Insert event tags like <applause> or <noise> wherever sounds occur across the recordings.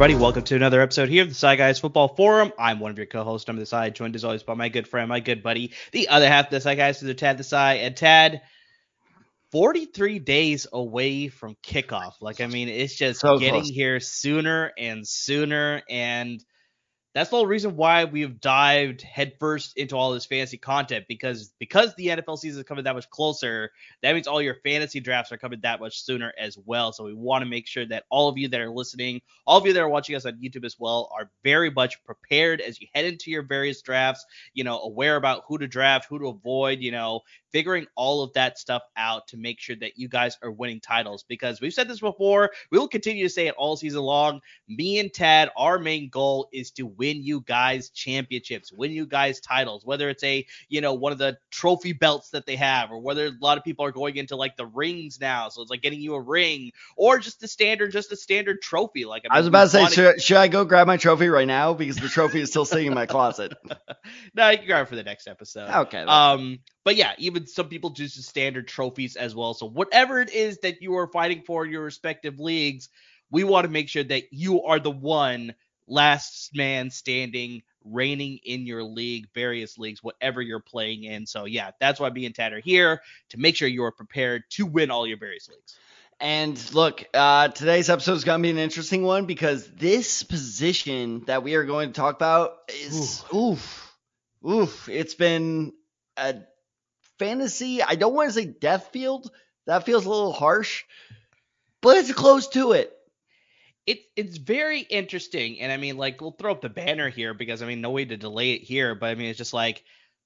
everybody. Welcome to another episode here of the Desai Guys Football Forum. I'm one of your co-hosts. I'm Desai, joined as always by my good friend, my good buddy, the other half of the Desai Guys, is the Tad Desai. And Tad, 43 days away from kickoff. Like, I mean, it's just So getting close. here sooner and sooner. And that's the whole reason why we've dived headfirst into all this fantasy content because because the NFL season is coming that much closer, that means all your fantasy drafts are coming that much sooner as well. So we want to make sure that all of you that are listening, all of you that are watching us on YouTube as well, are very much prepared as you head into your various drafts. You know, aware about who to draft, who to avoid. You know, figuring all of that stuff out to make sure that you guys are winning titles. Because we've said this before, we will continue to say it all season long. Me and Tad, our main goal is to win you guys championships, win you guys titles, whether it's a, you know, one of the trophy belts that they have, or whether a lot of people are going into like the rings now. So it's like getting you a ring, or just the standard, just a standard trophy. Like I was about to say, should, should I go grab my trophy right now because the trophy is still sitting in my closet? <laughs> no, you can grab it for the next episode. Okay. Um, but yeah, even some people the standard trophies as well. So whatever it is that you are fighting for in your respective leagues, we want to make sure that you are the one last man standing, reigning in your league, various leagues, whatever you're playing in. So yeah, that's why me and Tad are here to make sure you are prepared to win all your various leagues. And look, uh, today's episode is going to be an interesting one because this position that we are going to talk about is oof, oof. It's been a fantasy. I don't want to say death field. That feels a little harsh, but it's close to it. It's it's very interesting, and I mean, like, we'll throw up the banner here because I mean, no way to delay it here, but I mean, it's just like,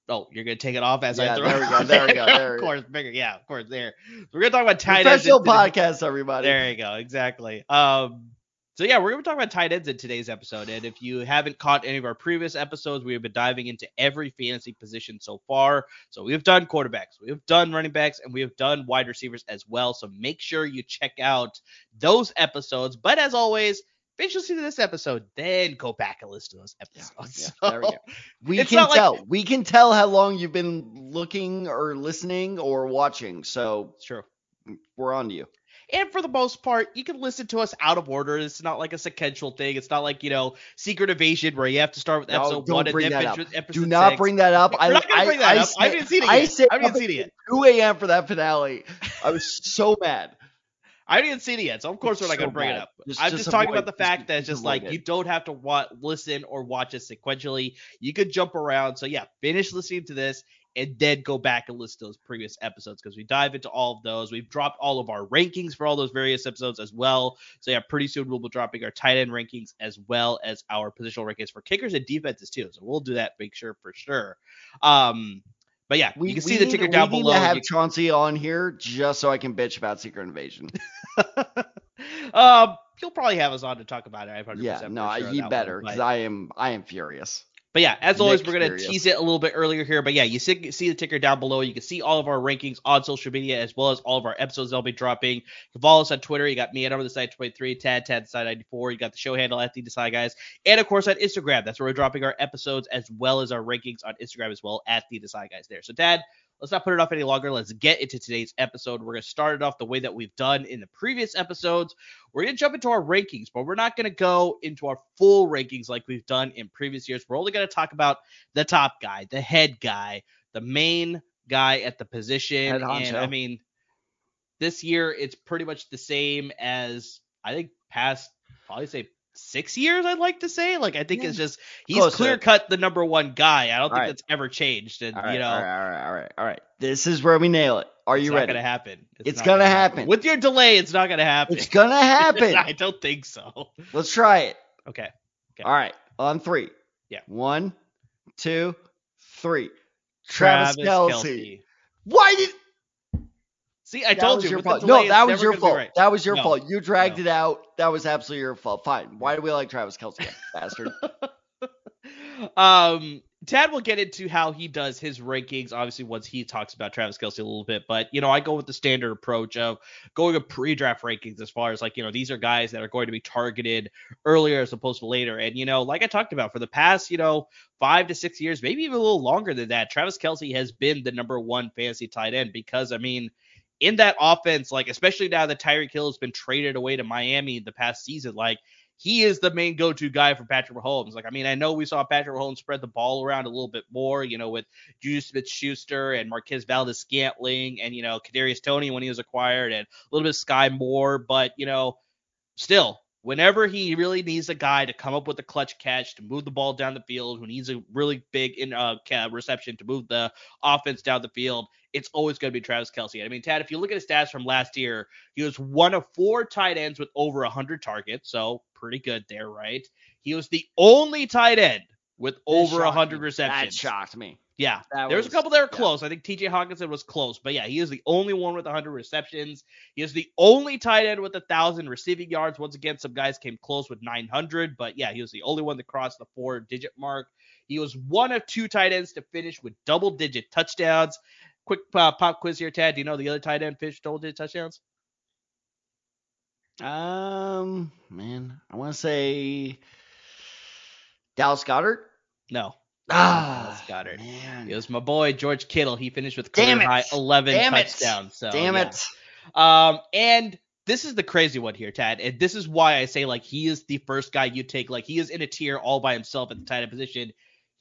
oh, you're gonna take it off as I Yeah, throw there it we go, there we <laughs> go, there of we go. course, bigger, yeah, of course, there. So we're gonna talk about tight ends. Professional podcast, everybody. There you go, exactly. Um, so yeah, we're gonna talk about tight ends in today's episode, and if you haven't caught any of our previous episodes, we have been diving into every fantasy position so far. So we have done quarterbacks, we have done running backs, and we have done wide receivers as well. So make sure you check out those episodes. But as always, finish listening to this episode, then go back and listen to those episodes. yeah, <laughs> there we go. We can not like- tell. we can tell how long you've been looking or listening or watching. So It's true. we're on to you. And for the most part, you can listen to us out of order. It's not like a sequential thing. It's not like, you know, Secret Invasion where you have to start with No, episode don't one and then that up. episode Do not six. bring that up. We're I, not gonna I, bring that I up. I stay- haven't seen it I yet. I haven't seen it yet. 2 a.m. for that finale. I was so mad. I didn't see it yet, so of course we're not So going to bring it up. Just- I'm just just, talking about the fact just- that it's just just like it. you don't have to wa- listen or watch it sequentially. You could jump around. So yeah, finish listening to this and then go back and listen to those previous episodes because we dive into all of those. We've dropped all of our rankings for all those various episodes as well. So yeah, pretty soon we'll be dropping our tight end rankings as well as our positional rankings for kickers and defenses too. So we'll do that, make sure for sure. Um, but yeah, We you can see the need- ticker down we need below. to have You- Chauncey on here just so I can bitch about Secret Invasion. <laughs> um, he'll probably have us on to talk about it. I'm 100% Yeah, no, sure he better because I am I am furious. But yeah, as always, Nick we're gonna tease it a little bit earlier here. But yeah, you see, see the ticker down below. You can see all of our rankings on social media as well as all of our episodes they'll be dropping. You can follow us on Twitter. You got me at over the side 23, Tad Tad side 94. You got the show handle at the Desai Guys, and of course on Instagram. That's where we're dropping our episodes as well as our rankings on Instagram as well at the Desai Guys there. So Tad, let's not put it off any longer. Let's get into today's episode. We're gonna start it off the way that we've done in the previous episodes. We're going to jump into our rankings, but we're not going to go into our full rankings like we've done in previous years. We're only going to talk about the top guy, the head guy, the main guy at the position. And I mean, this year it's pretty much the same as I think past probably say six years. I'd like to say. Like I think Yeah. it's just he's Close clear cut the number one guy. I don't think Alright. that's ever changed. And All right, you know, all right, all right, all right, all right. This is where we nail it. Are you not ready? It's gonna happen. It's not gonna happen. With your delay, it's not gonna happen. It's gonna <laughs> happen. I don't think so. Let's try it. Okay. Okay. All right, on three. Yeah. One, two, three. Travis, Kelsey. Kelce. Why did See, I that told you. your fault? No, that was your fault. right. That was your No. fault. You dragged No. it out. That was absolutely your fault. Fine. Why do we like Travis Kelce, bastard? <laughs> um, Tad will get into how he does his rankings, obviously, once he talks about Travis Kelce a little bit. But, you know, I go with the standard approach of going a pre draft rankings as far as like, you know, these are guys that are going to be targeted earlier as opposed to later. And, you know, like I talked about for the past, you know, five to six years, maybe even a little longer than that, Travis Kelce has been the number one fantasy tight end because, I mean, in that offense, like especially now that Tyreek Hill has been traded away to Miami the past season, like he is the main go-to guy for Patrick Mahomes. Like, I mean, I know we saw Patrick Mahomes spread the ball around a little bit more, you know, with Juju Smith-Schuster and Marquez Valdes-Scantling and you know Kadarius Toney when he was acquired, and a little bit Skyy Moore, but you know, still whenever he really needs a guy to come up with a clutch catch to move the ball down the field, who needs a really big in uh, reception to move the offense down the field, it's always going to be Travis Kelce. I mean, Tad, if you look at his stats from last year, he was one of four tight ends with over 100 targets, so pretty good there, right? He was the only tight end with over 100 receptions. That shocked me. Yeah, That there was, was- a couple that were yeah. close. I think T.J. Hockenson was close, but yeah, he is the only one with 100 receptions. He is the only tight end with a thousand receiving yards. Once again, some guys came close with 900, but yeah, he was the only one that crossed the four-digit mark. He was one of two tight ends to finish with double-digit touchdowns. Quick uh, pop quiz here, Tad. Do you know the other tight end finished double-digit touchdowns? Um, man, I want to say Dallas Goedert. No, Ah, Dallas Goedert. Man. it was my boy George Kittle. He finished with career it. high 11 Damn it. touchdowns. So Damn yeah. it. Um, and this is the crazy one here, Tad. And this is why I say like he is the first guy you take. Like he is in a tier all by himself at the tight end position.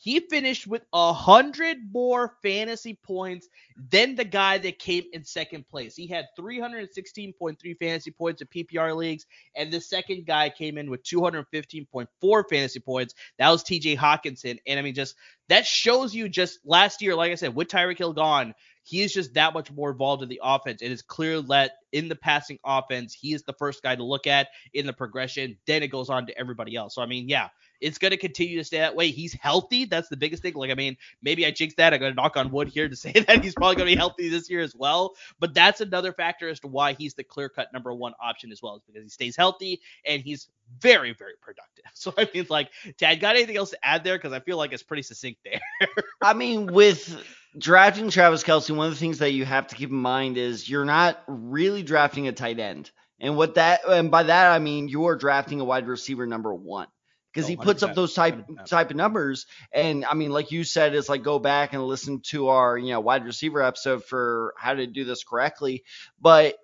He finished with a hundred more fantasy points than the guy that came in second place. He had 316.3 fantasy points in PPR leagues, and the second guy came in with 215.4 fantasy points. That was TJ Hockenson. And I mean, just that shows you just last year, like I said, with Tyreek Hill gone, he is just that much more involved in the offense. It is clear that in the passing offense, he is the first guy to look at in the progression. Then it goes on to everybody else. So I mean, yeah, it's going to continue to stay that way. He's healthy. That's the biggest thing. Like, I mean, maybe I jinxed that. I'm going to knock on wood here to <laughs> say that he's probably going to be healthy this year as well. But that's another factor as to why he's the clear cut number one option as well, is because he stays healthy and he's very, very productive. <laughs> So I mean, like, Tad, got anything else to add there? Because I feel like it's pretty succinct there. <laughs> I mean, with drafting Travis Kelce, one of the things that you have to keep in mind is you're not really drafting a tight end. And what that and by that I mean you are drafting a wide receiver number one. Because Oh, he puts up those type 100%. type of numbers. And I mean, like you said, it's like go back and listen to our, you know, wide receiver episode for how to do this correctly. But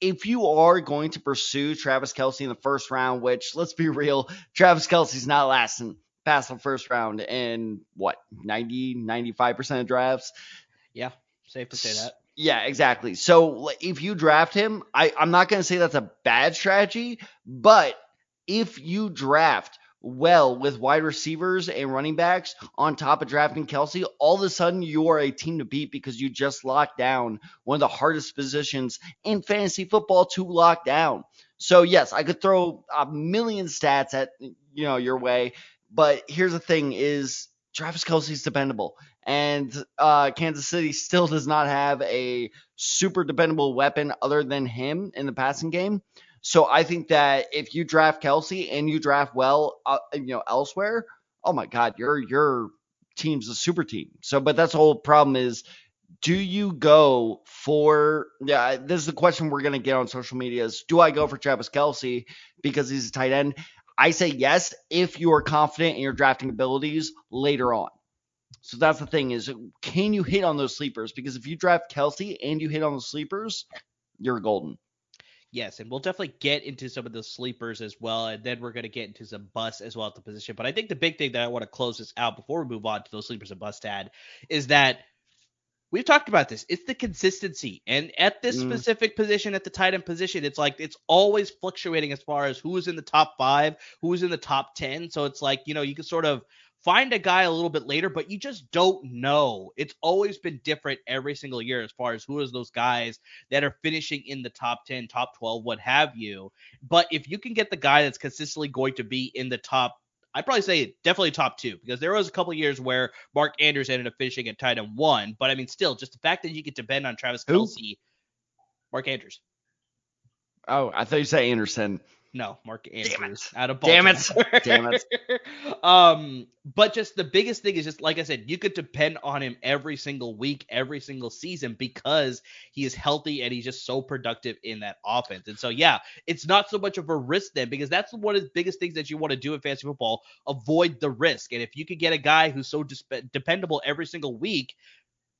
if you are going to pursue Travis Kelce in the first round, which let's be real, Travis Kelce's not lasting past the first round in what 90 95% of drafts? Yeah, safe to say that. yeah exactly. So if you draft him I, i'm not going to say that's a bad strategy but if you draft well with wide receivers and running backs on top of drafting kelce all of a sudden you are a team to beat because you just locked down one of the hardest positions in fantasy football to lock down. So yes i could throw a million stats at you know your way but here's the thing is Travis Kelce's dependable. And uh, Kansas City still does not have a super dependable weapon other than him in the passing game. So I think that if you draft Kelce and you draft well, uh, you know, elsewhere, oh my God, your your team's a super team. So, but that's the whole problem is, do you go for? Yeah, this is the question we're gonna get on social media: is do I go for Travis Kelce because he's a tight end? I say yes if you are confident in your drafting abilities later on. So that's the thing is can you hit on those sleepers? Because if you draft Kelce and you hit on the sleepers, you're golden. Yes, and we'll definitely get into some of the sleepers as well, and then we're going to get into some busts as well at the position. But I think the big thing that I want to close this out before we move on to those sleepers and bust ad is that we've talked about this. It's the consistency, and at this Mm. specific position, at the tight end position, it's like it's always fluctuating as far as who is in the top five, who is in the top ten. So it's like you know you can sort of find a guy a little bit later, but you just don't know. It's always been different every single year as far as who is those guys that are finishing in the top 10, top 12, what have you. But if you can get the guy that's consistently going to be in the top, I'd probably say definitely top two because there was a couple years where Mark Andrews ended up finishing at tight end one. But I mean, still, just the fact that you get to depend on Travis Who? Kelce, Mark Andrews. Oh, I thought you said Anderson. No, Mark it. Andrews out of Baltimore. Damn it. Baltimore. Damn it. <laughs> um, but just the biggest thing is just like I said, you could depend on him every single week, every single season because he is healthy and he's just so productive in that offense. And so yeah, it's not so much of a risk then because that's one of the biggest things that you want to do in fantasy football, avoid the risk. And if you could get a guy who's so disp- dependable every single week,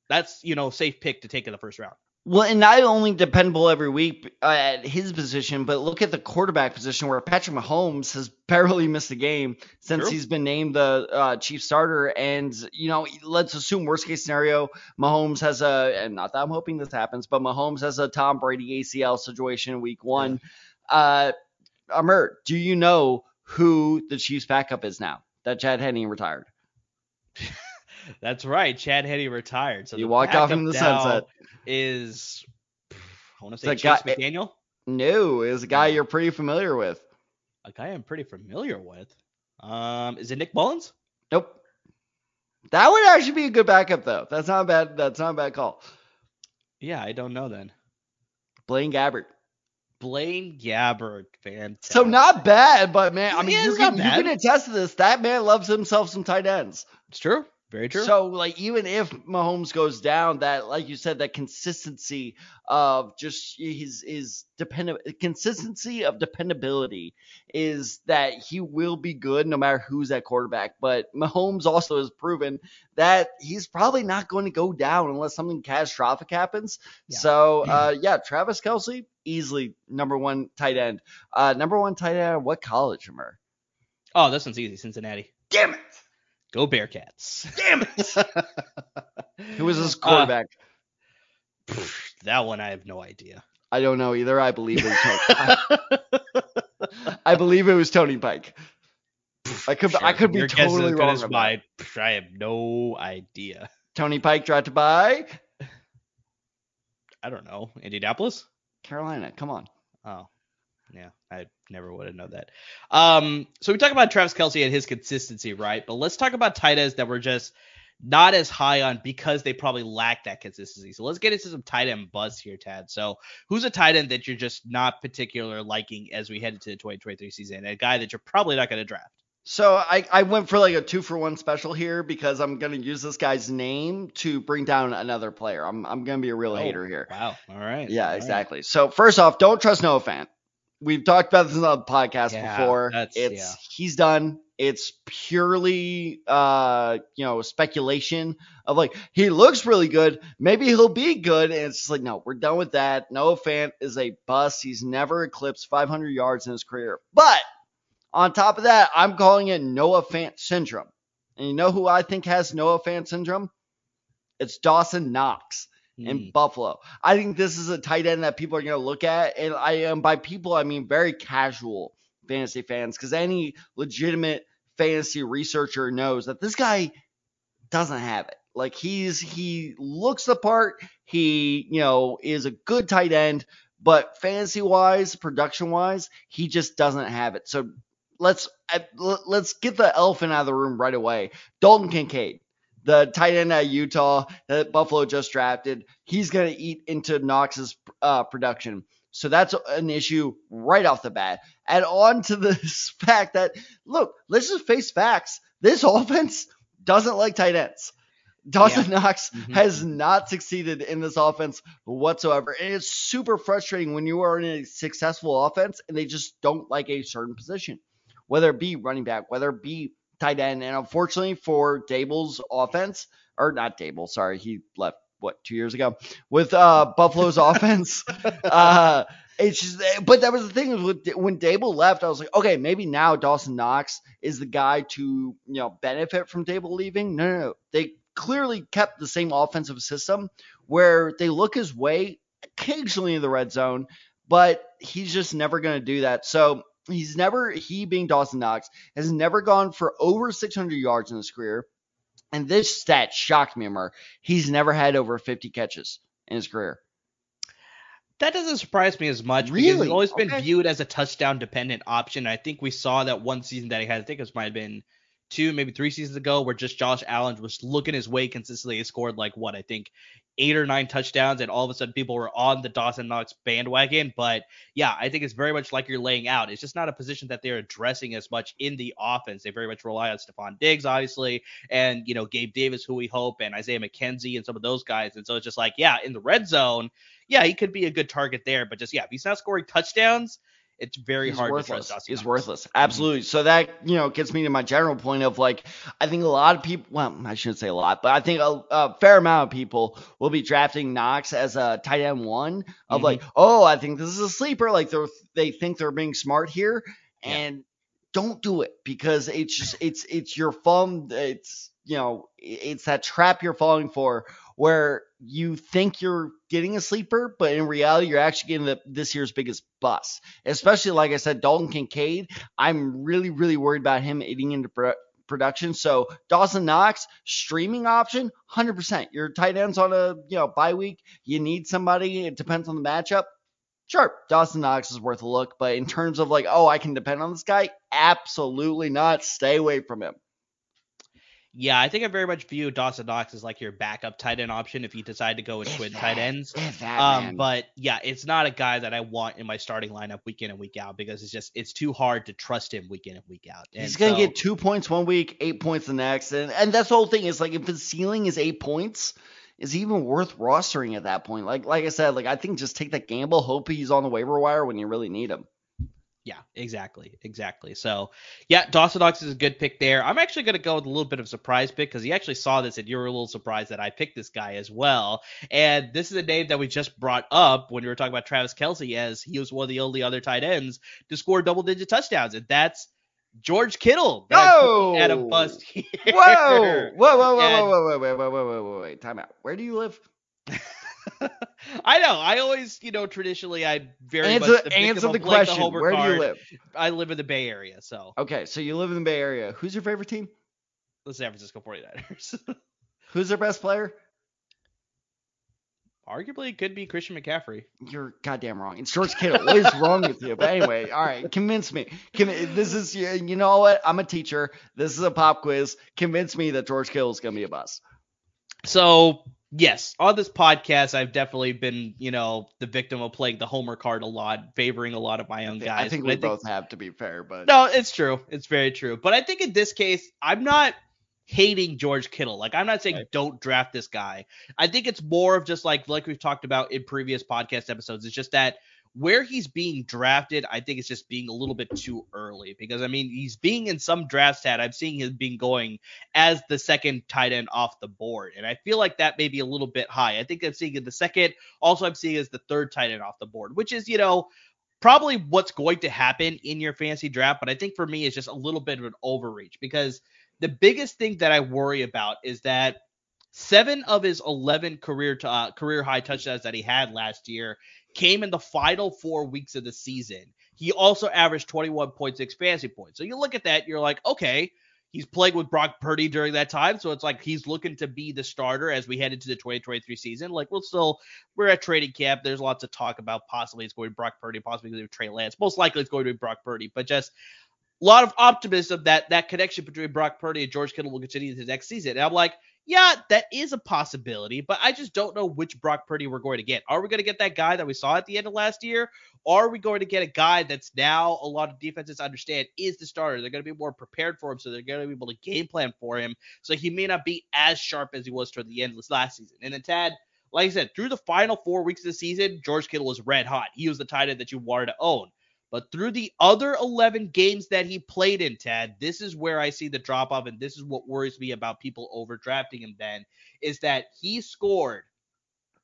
that's you know safe pick to take in the first round. Well, and not only dependable every week uh, at his position, but look at the quarterback position where Patrick Mahomes has <laughs> barely missed a game since True. he's been named the uh, chief starter. And, you know, let's assume worst case scenario, Mahomes has a, and not that I'm hoping this happens, but Mahomes has a Tom Brady ACL situation in week one. Uh, Amar, do you know who the Chiefs backup is now that Chad Henne retired? <laughs> That's right. Chad Henne retired. So You walked off in the sunset. Is I want to say Chase guy- McDaniel, No, is a guy you're pretty familiar with. a guy I'm pretty familiar with. Um, is it Nick Mullens? Nope. That would actually be a good backup though. That's not a bad. That's not a bad call. Yeah, I don't know then. Blaine Gabbert. Blaine Gabbert, fantastic. So not bad, but man, I mean, Yeah, you can, you can attest to this. That man loves himself some tight ends. It's true. Very true. So like, even if Mahomes goes down, that like you said, that consistency of just his his dependent consistency of dependability is that he will be good no matter who's at quarterback. But Mahomes also has proven that he's probably not going to go down unless something catastrophic happens. Yeah. So uh, <clears throat> yeah, Travis Kelce easily number one tight end. Uh, number one tight end. What college, Amar? oh, this one's easy. Cincinnati. Damn it! Go Bearcats. Damn it! <laughs> Who was his Uh, quarterback? that one I have no idea. I don't know either. I believe it was Tony. I, I believe it was Tony Pike. I could I could be your totally as wrong. as about mine. I have no idea. Tony Pike drafted by I don't know. Indianapolis? Carolina. Come on. Oh, yeah. I never would have known that. Um, so we talk about Travis Kelce and his consistency, right? But let's talk about tight ends that were just not as high on because they probably lack that consistency. So let's get into some tight end buzz here, Tad. So who's a tight end that you're just not particular liking as we head into the 2023 season? A guy that you're probably not going to draft. So I, I went for like a two for one special here because I'm gonna use this guy's name to bring down another player. I'm I'm gonna be a real Oh, hater here. Wow. All right. Yeah, All right. exactly. So first off, don't trust Noah Fant. We've talked about this on the podcast Yeah, before. It's yeah. he's done. It's purely uh you know speculation of like he looks really good. Maybe he'll be good, and it's just like no, we're done with that. Noah Fant is a bust. He's never eclipsed 500 yards in his career. But on top of that, I'm calling it Noah Fant syndrome. And you know who I think has Noah Fant syndrome? It's Dawson Knox in. Buffalo. I think this is a tight end that people are going to look at, and I am by people I mean very casual fantasy fans, because any legitimate fantasy researcher knows that this guy doesn't have it. Like he's he looks the part. He you know is a good tight end, but fantasy wise, production wise, he just doesn't have it. So let's uh, let's get the elephant out of the room right away. Dalton Kincaid the tight end at Utah that Buffalo just drafted, he's going to eat into Knox's uh, production. So that's an issue right off the bat. And on to this <laughs> fact that, look, let's just face facts. This <laughs> offense doesn't like tight ends. Dawson Knox Mhm. has not succeeded in this offense whatsoever. And it's super frustrating when you are in a successful offense and they just don't like a certain position, whether it be running back, whether it be tight end. And unfortunately for Daboll's offense, or not Daboll, sorry, he left what two years ago with uh, <laughs> Buffalo's offense. Uh, it's just, but that was the thing with when Daboll left, I was like, okay, maybe now Dawson Knox is the guy to you know benefit from Daboll leaving. No, no, no. They clearly kept the same offensive system where they look his way occasionally in the red zone, but he's just never going to do that. So he's never, he being Dawson Knox, has never gone for over 600 yards in his career. And this stat shocked me, Amar. He's never had over 50 catches in his career. That doesn't surprise me as much because Really? he's always been Okay. viewed as a touchdown dependent option. I think we saw that one season that he had. I think it might have been two, maybe three seasons ago, where just Josh Allen was looking his way consistently. He scored like what I think eight or nine touchdowns, and all of a sudden people were on the Dawson Knox bandwagon. But yeah, I think it's very much like you're laying out. It's just not a position that they're addressing as much in the offense. They very much rely on Stefon Diggs, obviously, and you know Gabe Davis, who we hope, and Isaiah McKenzie, and some of those guys. And so it's just like, yeah, in the red zone, yeah, he could be a good target there, but just yeah, if he's not scoring touchdowns, it's very He's hard worthless. to trust Dawson. He's worthless. Absolutely. So that you know gets me to my general point of like I think a lot of people. Well, I shouldn't say a lot, but I think a, a fair amount of people will be drafting Knox as a tight end one of Mhm. like, oh, I think this is a sleeper. Like they are they think they're being smart here, Yeah. and don't do it because it's just it's it's your fun. It's you know it's that trap you're falling for where you think you're getting a sleeper, but in reality, you're actually getting the, this year's biggest bust. Especially, like I said, Dalton Kincaid. I'm really, really worried about him eating into pro- production. So Dawson Knox, streaming option, 100%. Your tight ends on a you know bye week. You need somebody. It depends on the matchup. Sure, Dawson Knox is worth a look, but in terms of like, oh, I can depend on this guy, absolutely not. Stay away from him. Yeah, I think I very much view Dawson Knox as like your backup tight end option if you decide to go with If twin that- tight ends. that, Um, but yeah, it's not a guy that I want in my starting lineup week in and week out because it's just it's too hard to trust him week in and week out. He's gonna so- get two points one week, eight points the next, and and that's the whole thing. Is like if his ceiling is eight points, is he even worth rostering at that point? Like like I said, like I think just take that gamble, hope he's on the waiver wire when you really need him. Yeah, exactly, exactly. So, yeah, Dawson Knox is a good pick there. I'm actually going to go with a little bit of a surprise pick because he actually saw this and you were a little surprised that I picked this guy as well. And this is a name that we just brought up when we were talking about Travis Kelce, as he was one of the only other tight ends to score double-digit touchdowns, and that's George Kittle. put At a Whoa! bust here. Whoa! Whoa! Whoa! Whoa! And- Whoa! Whoa! Whoa! Whoa! Whoa! Whoa! Whoa! Whoa! Wait! Time out. Where do you live? <laughs> I know. I always, you know, traditionally I very Answer much the answer the question. homer Where do you live? I live in the Bay Area, so Okay, so you live in the Bay Area. Who's your favorite team? the San Francisco 49ers. <laughs> Who's their best player? Arguably, it could be Christian McCaffrey. You're goddamn wrong. It's George Kittle. What is wrong with you? But anyway, all right, convince me. This is you know what? I'm a teacher. This is a pop quiz. Convince me that George Kittle is gonna be a bust. So, yes, on this podcast, I've definitely been, you know, the victim of playing the homer card a lot, favoring a lot of my own guys. I think But we both have to be fair, but No, it's true. It's very true. But I think in this case, I'm not hating George Kittle. Like I'm not saying Right. don't draft this guy. I think it's more of just like like we've talked about in previous podcast episodes. It's just that where he's being drafted, I think it's just being a little bit too early because I mean he's being in some draft stat. I'm seeing him being going as the second tight end off the board, and I feel like that may be a little bit high. I think I'm seeing it the second. Also, I'm seeing as the third tight end off the board, which is you know probably what's going to happen in your fantasy draft. But I think for me, it's just a little bit of an overreach because the biggest thing that I worry about is that seven of his 11 career to, uh, career high touchdowns that he had last year came in the final four weeks of the season. He also averaged 21.6 fantasy points. So you look at that, you're like, okay, he's playing with Brock Purdy during that time, so it's like he's looking to be the starter as we head into the 2023 season. Like we'll still we're at trading camp. There's lots of talk about possibly it's going to be Brock Purdy, possibly going to be Trey Lance. Most likely it's going to be Brock Purdy, but just a lot of optimism that that connection between Brock Purdy and George Kittle will continue into next season. And I'm like, yeah, that is a possibility, but I just don't know which Brock Purdy we're going to get. Are we going to get that guy that we saw at the end of last year? Are we going to get a guy that's now a lot of defenses understand is the starter? They're going to be more prepared for him, so they're going to be able to game plan for him. So he may not be as sharp as he was toward the end of last season. And then Tad, like I said, through the final four weeks of the season, George Kittle was red hot. He was the tight end that you wanted to own. But through the other 11 games that he played in, Tad, this is where I see the drop off, and this is what worries me about people overdrafting him. Then is that he scored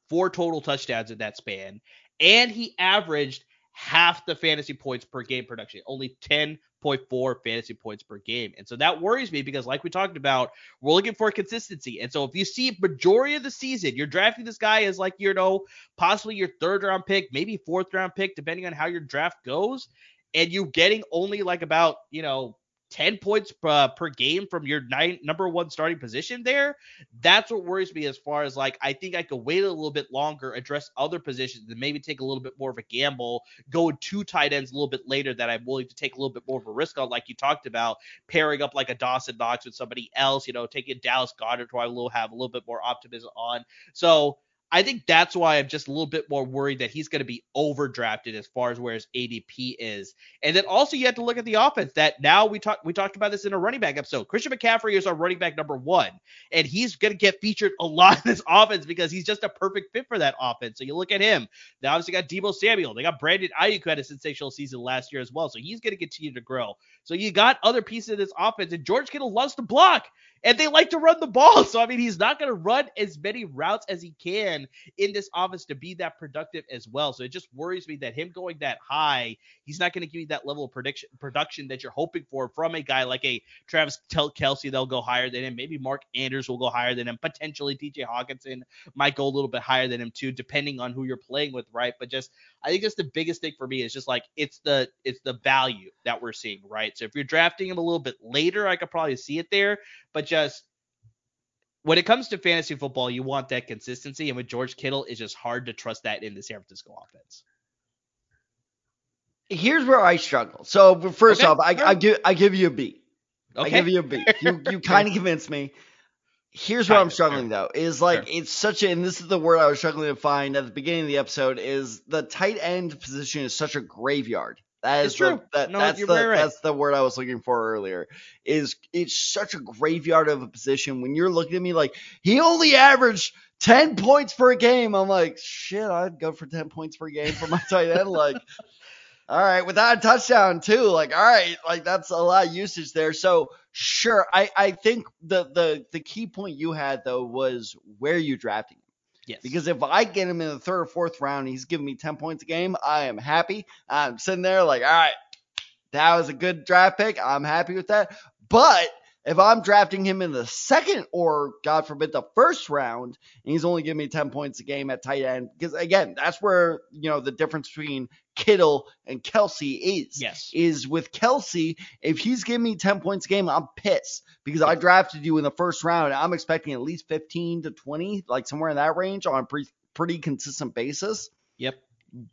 four total touchdowns in that span, and he averaged half the fantasy points per game production, only 10.4 fantasy points per game. And so that worries me because, like we talked about, we're looking for consistency. And so if you see majority of the season, you're drafting this guy as like, you know, possibly your third round pick, maybe fourth round pick, depending on how your draft goes, and you getting only like about, you know, 10 points per, per game from your nine number one starting position there that's what worries me as far as like i think i could wait a little bit longer address other positions and maybe take a little bit more of a gamble go two tight ends a little bit later that i'm willing to take a little bit more of a risk on like you talked about pairing up like a dawson knox with somebody else you know taking dallas goedert who i will have a little bit more optimism on. So I think that's why I'm just a little bit more worried that he's going to be overdrafted as far as where his ADP is. And then also you have to look at the offense that now we talked we talked about this in a running back episode. Christian McCaffrey is our running back number one, and he's going to get featured a lot in this <laughs> offense because he's just a perfect fit for that offense. So you look at him. They obviously got Deebo Samuel. They got Brandon Aiyuk who had a sensational season last year as well. So he's going to continue to grow. So you got other pieces of this offense, and George Kittle loves to block and they like to run the ball. <laughs> So I mean, he's not going to run as many routes as he can in this office to be that productive as well. So it just worries me that him going that high, he's not going to give you that level of prediction production that you're hoping for from a guy like a Travis Kelce. They'll go higher than him. Maybe Mark Andrews will go higher than him. Potentially TJ Hockenson might go a little bit higher than him too, depending on who you're playing with, right? But just I think that's the biggest thing for me is just like it's the it's the value that we're seeing, right? So if you're drafting him a little bit later, I could probably see it there, but just when it comes to fantasy football, you want that consistency, and with George Kittle, it's just hard to trust that in the San Francisco offense. Here's where I struggle. So first okay. off, I, I, give I give you a B. Okay. I give you a B. You you <laughs> kind of convinced me. Here's where I'm struggling though, is like sure. it's such a and this is the word I was struggling to find at the beginning of the episode, is the tight end position is such a graveyard. That is true. The, that, no, that's the right. that's the word I was looking for earlier. Is it's such a graveyard of a position when you're looking at me like he only averaged 10 points per game. I'm like, shit, I'd go for 10 points per game for my tight end. like, <laughs> all right, without a touchdown too. Like, all right, like that's a lot of usage there. So sure, I I think the the the key point you had though was where you drafting. Yes. Because if I get him in the third or fourth round, he's giving me 10 points a game. I am happy. I'm sitting there like, all right, that was a good draft pick. I'm happy with that. But if I'm drafting him in the second or God forbid the first round, and he's only giving me 10 points a game at tight end, because again, that's where you know the difference between Kittle and Kelce is. Yes. Is with Kelce, if he's giving me 10 points a game, I'm pissed because I drafted you in the first round. I'm expecting at least 15 to 20, like somewhere in that range on a pre- pretty consistent basis. Yep.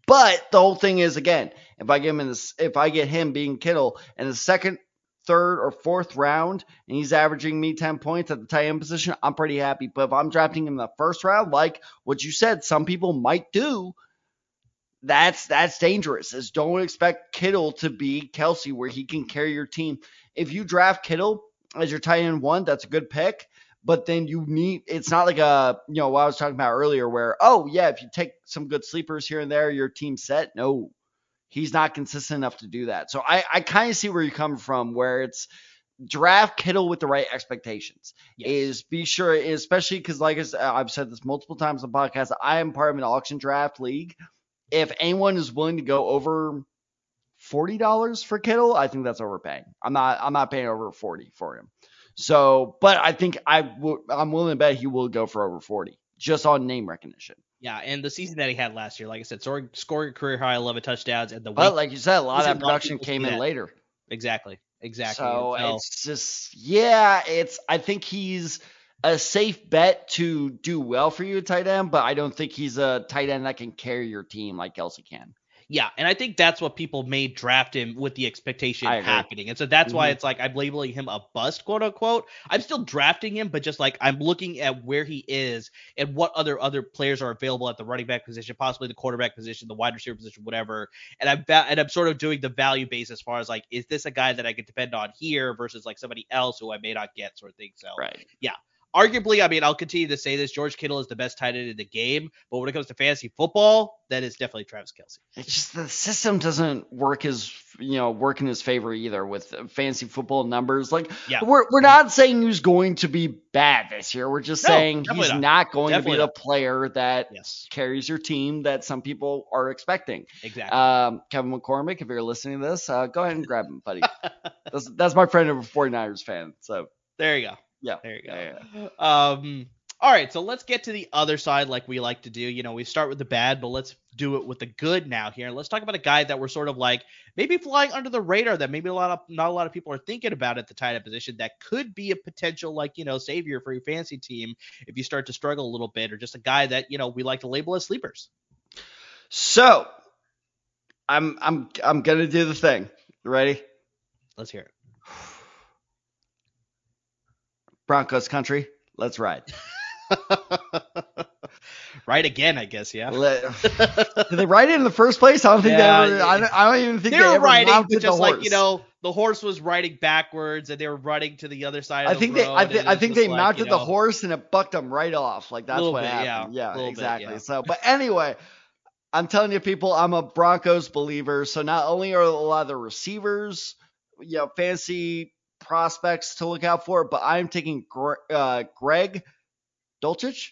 But the whole thing is again, if I get him in this, if I get him being Kittle in the second third or fourth round and he's averaging me 10 points at the tight end position, I'm pretty happy. But if I'm drafting him in the first round, like what you said, some people might do, that's that's dangerous. Is don't expect Kittle to be Kelce where he can carry your team. If you draft Kittle as your tight end one, that's a good pick. But then you need it's not like a you know what I was talking about earlier where oh yeah if you take some good sleepers here and there your team's set. No, he's not consistent enough to do that. So I, I kind of see where you come from, where it's draft Kittle with the right expectations. Yes. Is be sure, especially because like I've said this multiple times on the podcast, I am part of an auction draft league. If anyone is willing to go over forty dollars for Kittle, I think that's overpaying. I'm not I'm not paying over forty for him. So, but I think I w- I'm willing to bet he will go for over forty just on name recognition. Yeah, and the season that he had last year, like I said, scoring, scoring career high 11 touchdowns, and the but like you said, a lot of that production came in later. Exactly, exactly. So, so it's just yeah, it's I think he's a safe bet to do well for you at tight end, but I don't think he's a tight end that can carry your team like Kelce can. Yeah, and I think that's what people may draft him with the expectation happening. And so that's mm-hmm. why it's like I'm labeling him a bust, quote unquote. I'm still drafting him, but just like I'm looking at where he is and what other other players are available at the running back position, possibly the quarterback position, the wide receiver position, whatever. And I'm and I'm sort of doing the value base as far as like, is this a guy that I could depend on here versus like somebody else who I may not get, sort of thing. So right. yeah arguably, I mean, I'll continue to say this: George Kittle is the best tight end in the game. But when it comes to fantasy football, that is definitely Travis Kelce. It's just the system doesn't work as you know work in his favor either with fantasy football numbers. Like, yeah. we're we're not saying he's going to be bad this year. We're just no, saying he's not, not going definitely to be not. the player that yes. carries your team that some people are expecting. Exactly. Um, Kevin McCormick, if you're listening to this, uh, go ahead and grab him, buddy. <laughs> that's, that's my friend of a 49ers fan. So there you go. Yeah. There you go. Yeah, yeah. Um, all right, so let's get to the other side like we like to do. You know, we start with the bad, but let's do it with the good now here. Let's talk about a guy that we're sort of like maybe flying under the radar that maybe a lot of not a lot of people are thinking about at the tight end position that could be a potential like, you know, savior for your fantasy team if you start to struggle a little bit or just a guy that, you know, we like to label as sleepers. So, I'm I'm I'm going to do the thing. Ready? Let's hear it. Broncos country. Let's ride. <laughs> Right again, I guess. Yeah. <laughs> Did they ride it in the first place? I don't think Yeah, they ever. I don't, I don't even think they they, were ever riding, mounted but just the like you know, the horse was riding backwards, and they were running to the other side. Of I the think they. I, road, thi- and I think they like, mounted you the horse and it bucked them right off. Like that's what bit, happened. Yeah, Little bit, exactly. yeah. So, but anyway, I'm telling you, people, I'm a Broncos believer. So not only are a lot of the receivers, you know, fancy prospects to look out for, but I'm taking Gre- uh, Greg Dulcich.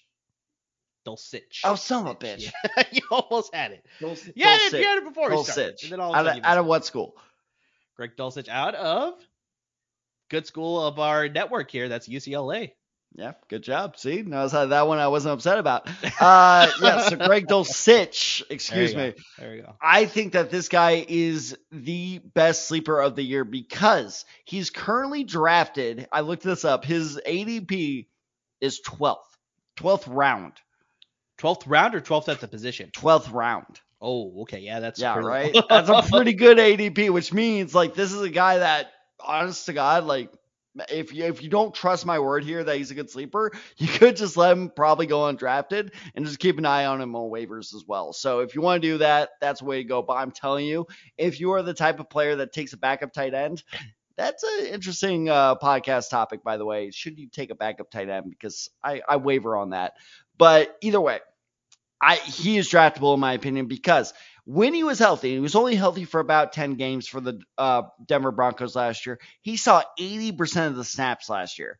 Dulcich. Oh, son of a bitch. Yeah. <laughs> you almost had it. Dul- You had it, you had it before we started. Dulcich. And then all of Out of, out of what school? Greg Dulcich out of good school of our network here. That's UCLA. Yeah, good job. See, notice how that one I wasn't upset about. Uh, <laughs> yeah, so Greg Dulcich, excuse There me. go. There you go. I think that this guy is the best sleeper of the year because he's currently drafted. I looked this up. His ADP is 12th, 12th round, 12th round or 12th at the position? 12th round. Oh, okay. Yeah, that's yeah, right. <laughs> That's a pretty good ADP, which means like this is a guy that, honest to God, like if you if you don't trust my word here that he's a good sleeper, <laughs> you could just let him probably go undrafted and just keep an eye on him on waivers as well. So if you want to do that, that's the way to go. But I'm telling you, if you are the type of player that takes a backup tight end, that's an interesting uh, podcast topic, by the way. Should you take a backup tight end? Because I, I waver on that. But either way, I he is draftable in my opinion because when he was healthy, he was only healthy for about 10 games for the uh, Denver Broncos last year. He saw 80% of the snaps last year.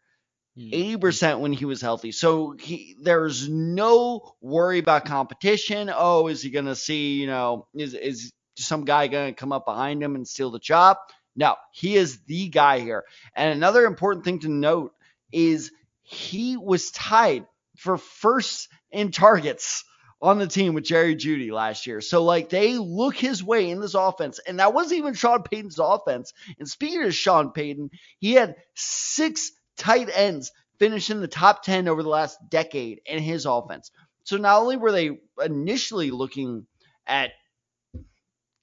Hmm. 80% when he was healthy. So he there's no worry about competition. Oh, is he going to see, you know, is is some guy going to come up behind him and steal the job? No, he is the guy here. And another important thing to note is he was tied for first in targets on the team with Jerry Jeudy last year. So like they look his way in this offense, and that wasn't even Sean Payton's offense. And speaking of Sean Payton, he had six tight ends finish in the top 10 over the last decade in his offense. So not only were they initially looking at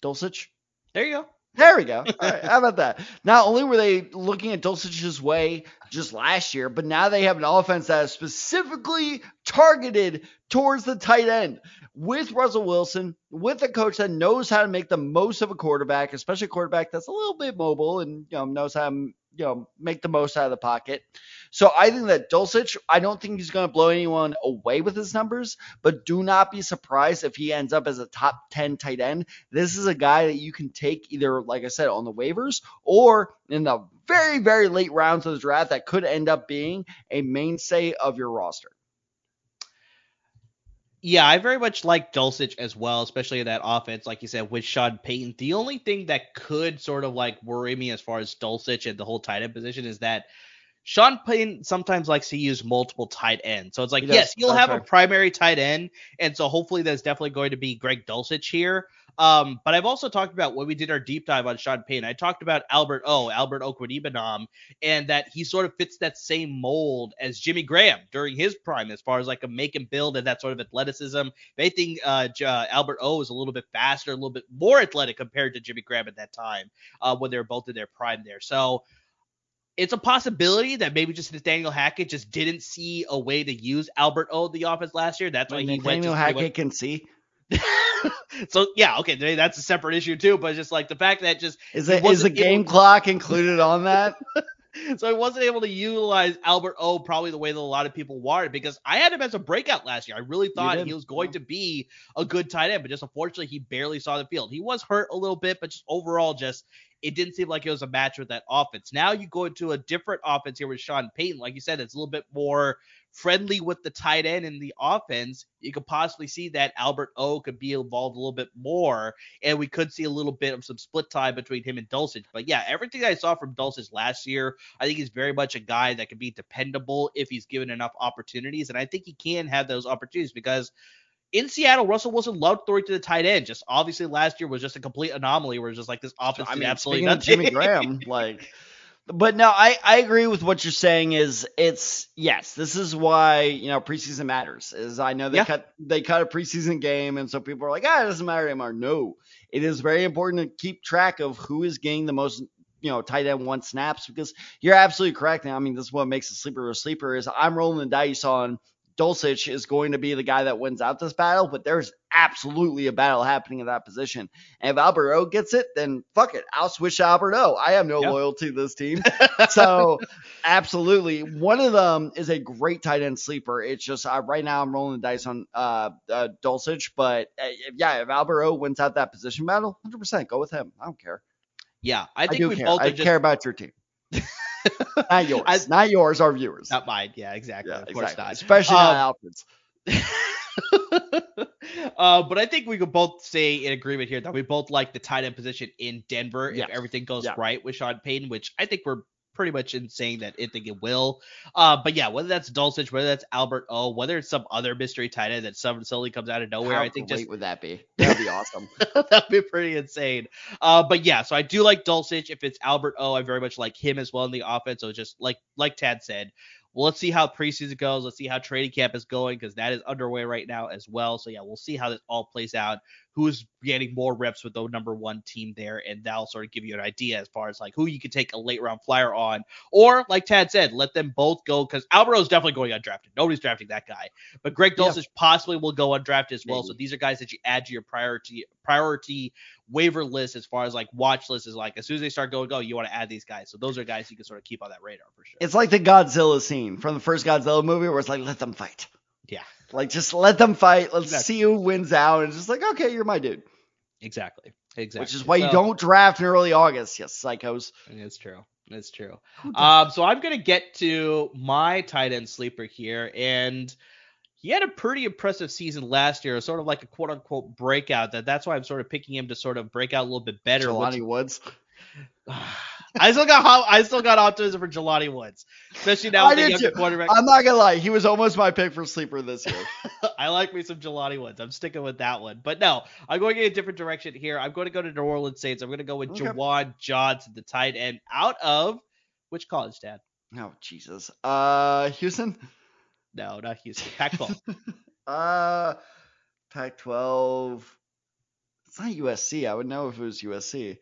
Dulcich, There you go. there we go. <laughs> All right, how about that? Not only were they looking at Dulcich's way just last year, but now they have an offense that is specifically targeted towards the tight end with Russell Wilson, with a coach that knows how to make the most of a quarterback, especially a quarterback that's a little bit mobile and you know knows how to you know make the most out of the pocket. So I think that Dulcich, I don't think he's going to blow anyone away with his numbers, but do not be surprised if he ends up as a top 10 tight end. This is a guy that you can take either, like I said, on the waivers or in the very, very late rounds of the draft that could end up being a mainstay of your roster. Yeah, I very much like Dulcich as well, especially in that offense, like you said, with Sean Payton. The only thing that could sort of like worry me as far as Dulcich and the whole tight end position is that Sean Payton sometimes likes to use multiple tight ends. So it's like, He yes, you'll have a primary tight end. And so hopefully that's definitely going to be Greg Dulcich here. Um, but I've also talked about when we did our deep dive on Sean Payton, I talked about Albert O, Albert Okwuegbunam, and that he sort of fits that same mold as Jimmy Graham during his prime, as far as like a make and build and that sort of athleticism. If anything, uh, uh, Albert O is a little bit faster, a little bit more athletic compared to Jimmy Graham at that time, uh, when they were both in their prime there. So it's a possibility that maybe just Nathaniel Hackett just didn't see a way to use Albert O the offense last year. That's why he went. Nathaniel he Hackett went- can see. <laughs> so yeah, okay, that's a separate issue too. But just like the fact that just Is it is the game clock included on that? <laughs> <laughs> so I wasn't able to utilize Albert O probably the way that a lot of people wanted because I had him as a breakout last year. I really thought he was going yeah. to be a good tight end, but just unfortunately he barely saw the field. He was hurt a little bit, but just overall just it didn't seem like it was a match with that offense. Now you go into a different offense here with Sean Payton. Like you said, it's a little bit more friendly with the tight end in the offense. You could possibly see that Albert O could be involved a little bit more, and we could see a little bit of some split time between him and Dulcich. But yeah, everything I saw from Dulcich last year, I think he's very much a guy that can be dependable if he's given enough opportunities, and I think he can have those opportunities because in Seattle, Russell Wilson loved throwing to the tight end. Just obviously last year was just a complete anomaly where it's just like this offense I mean, absolutely speaking of. Jimmy Graham, <laughs> like, but no, I I agree with what you're saying. Is it's yes, this is why you know preseason matters. Is I know they Yeah. cut they cut a preseason game, and so people are like, ah, it doesn't matter anymore. No, it is very important to keep track of who is getting the most you know tight end one snaps because you're absolutely correct. Now, I mean, this is what makes a sleeper a sleeper. Is I'm rolling the dice on Dulcich is going to be the guy that wins out this battle, but there's absolutely a battle happening in that position. And if Albert O gets it, then fuck it. I'll switch to Albert I have no Yep. loyalty to this team. <laughs> so absolutely. One of them is a great tight end sleeper. It's just uh, right now I'm rolling the dice on uh, uh Dulcich, but uh, yeah, if Albert O wins out that position battle, 100% go with him. I don't care. Yeah, I I, think do we care. both I just care about your team. <laughs> not yours. I- not yours, our viewers. not mine. Yeah, exactly. yeah, of course exactly. not. Especially Um, not Alfred's. <laughs> uh, but I think we could both say in agreement here that we both like the tight end position in Denver Yes. if everything goes Yeah. right with Sean Payton, which I think we're pretty much in saying that I think it will. Uh, but yeah, whether that's Dulcich, whether that's Albert O, whether it's some other mystery tight end that some suddenly comes out of nowhere, How I think just would that be? That'd be awesome. <laughs> that'd be pretty insane. Uh, but yeah, so I do like Dulcich. If it's Albert O, I very much like him as well in the offense. So just like like Tad said, well, let's see how preseason goes. Let's see how training camp is going because that is underway right now as well. So yeah, we'll see how this all plays out. Who's getting more reps with the number one team there, and that'll sort of give you an idea as far as like who you could take a late round flyer on, or like Tad said, let them both go because Alvaro is definitely going undrafted. Nobody's drafting that guy, but Greg Yeah. Dulcich possibly will go undrafted as well. So these are guys that you add to your priority priority waiver list as far as like watch list is like as soon as they start going go, you want to add these guys. So those are guys you can sort of keep on that radar for sure. It's like the Godzilla scene from the first Godzilla movie where it's like, let them fight. Yeah. Like, just let them fight. Let's Exactly. see who wins out. And just like, okay, you're my dude. exactly. Exactly. Which is why you don't draft in early August, yes, psychos. It's true. It's true. Um, so I'm gonna get to my tight end sleeper here, and he had a pretty impressive season last year, sort of like a quote unquote breakout. That that's why I'm sort of picking him to sort of break out a little bit better. which- Jelani Woods. <sighs> <laughs> I still got I still got optimism for Jelani Woods, especially now I with the did younger quarterback. I'm not gonna lie, he was almost my pick for sleeper this year. <laughs> I like me some Jelani Woods. I'm sticking with that one. But no, I'm going in a different direction here. I'm going to go to New Orleans Saints. I'm going to go with Okay. Juwan Johnson, the tight end, out of which college, Tad? oh Jesus. Uh, Houston. No, not Houston. Pac-12. <laughs> Uh, Pac-12. It's not USC. I would know if it was USC.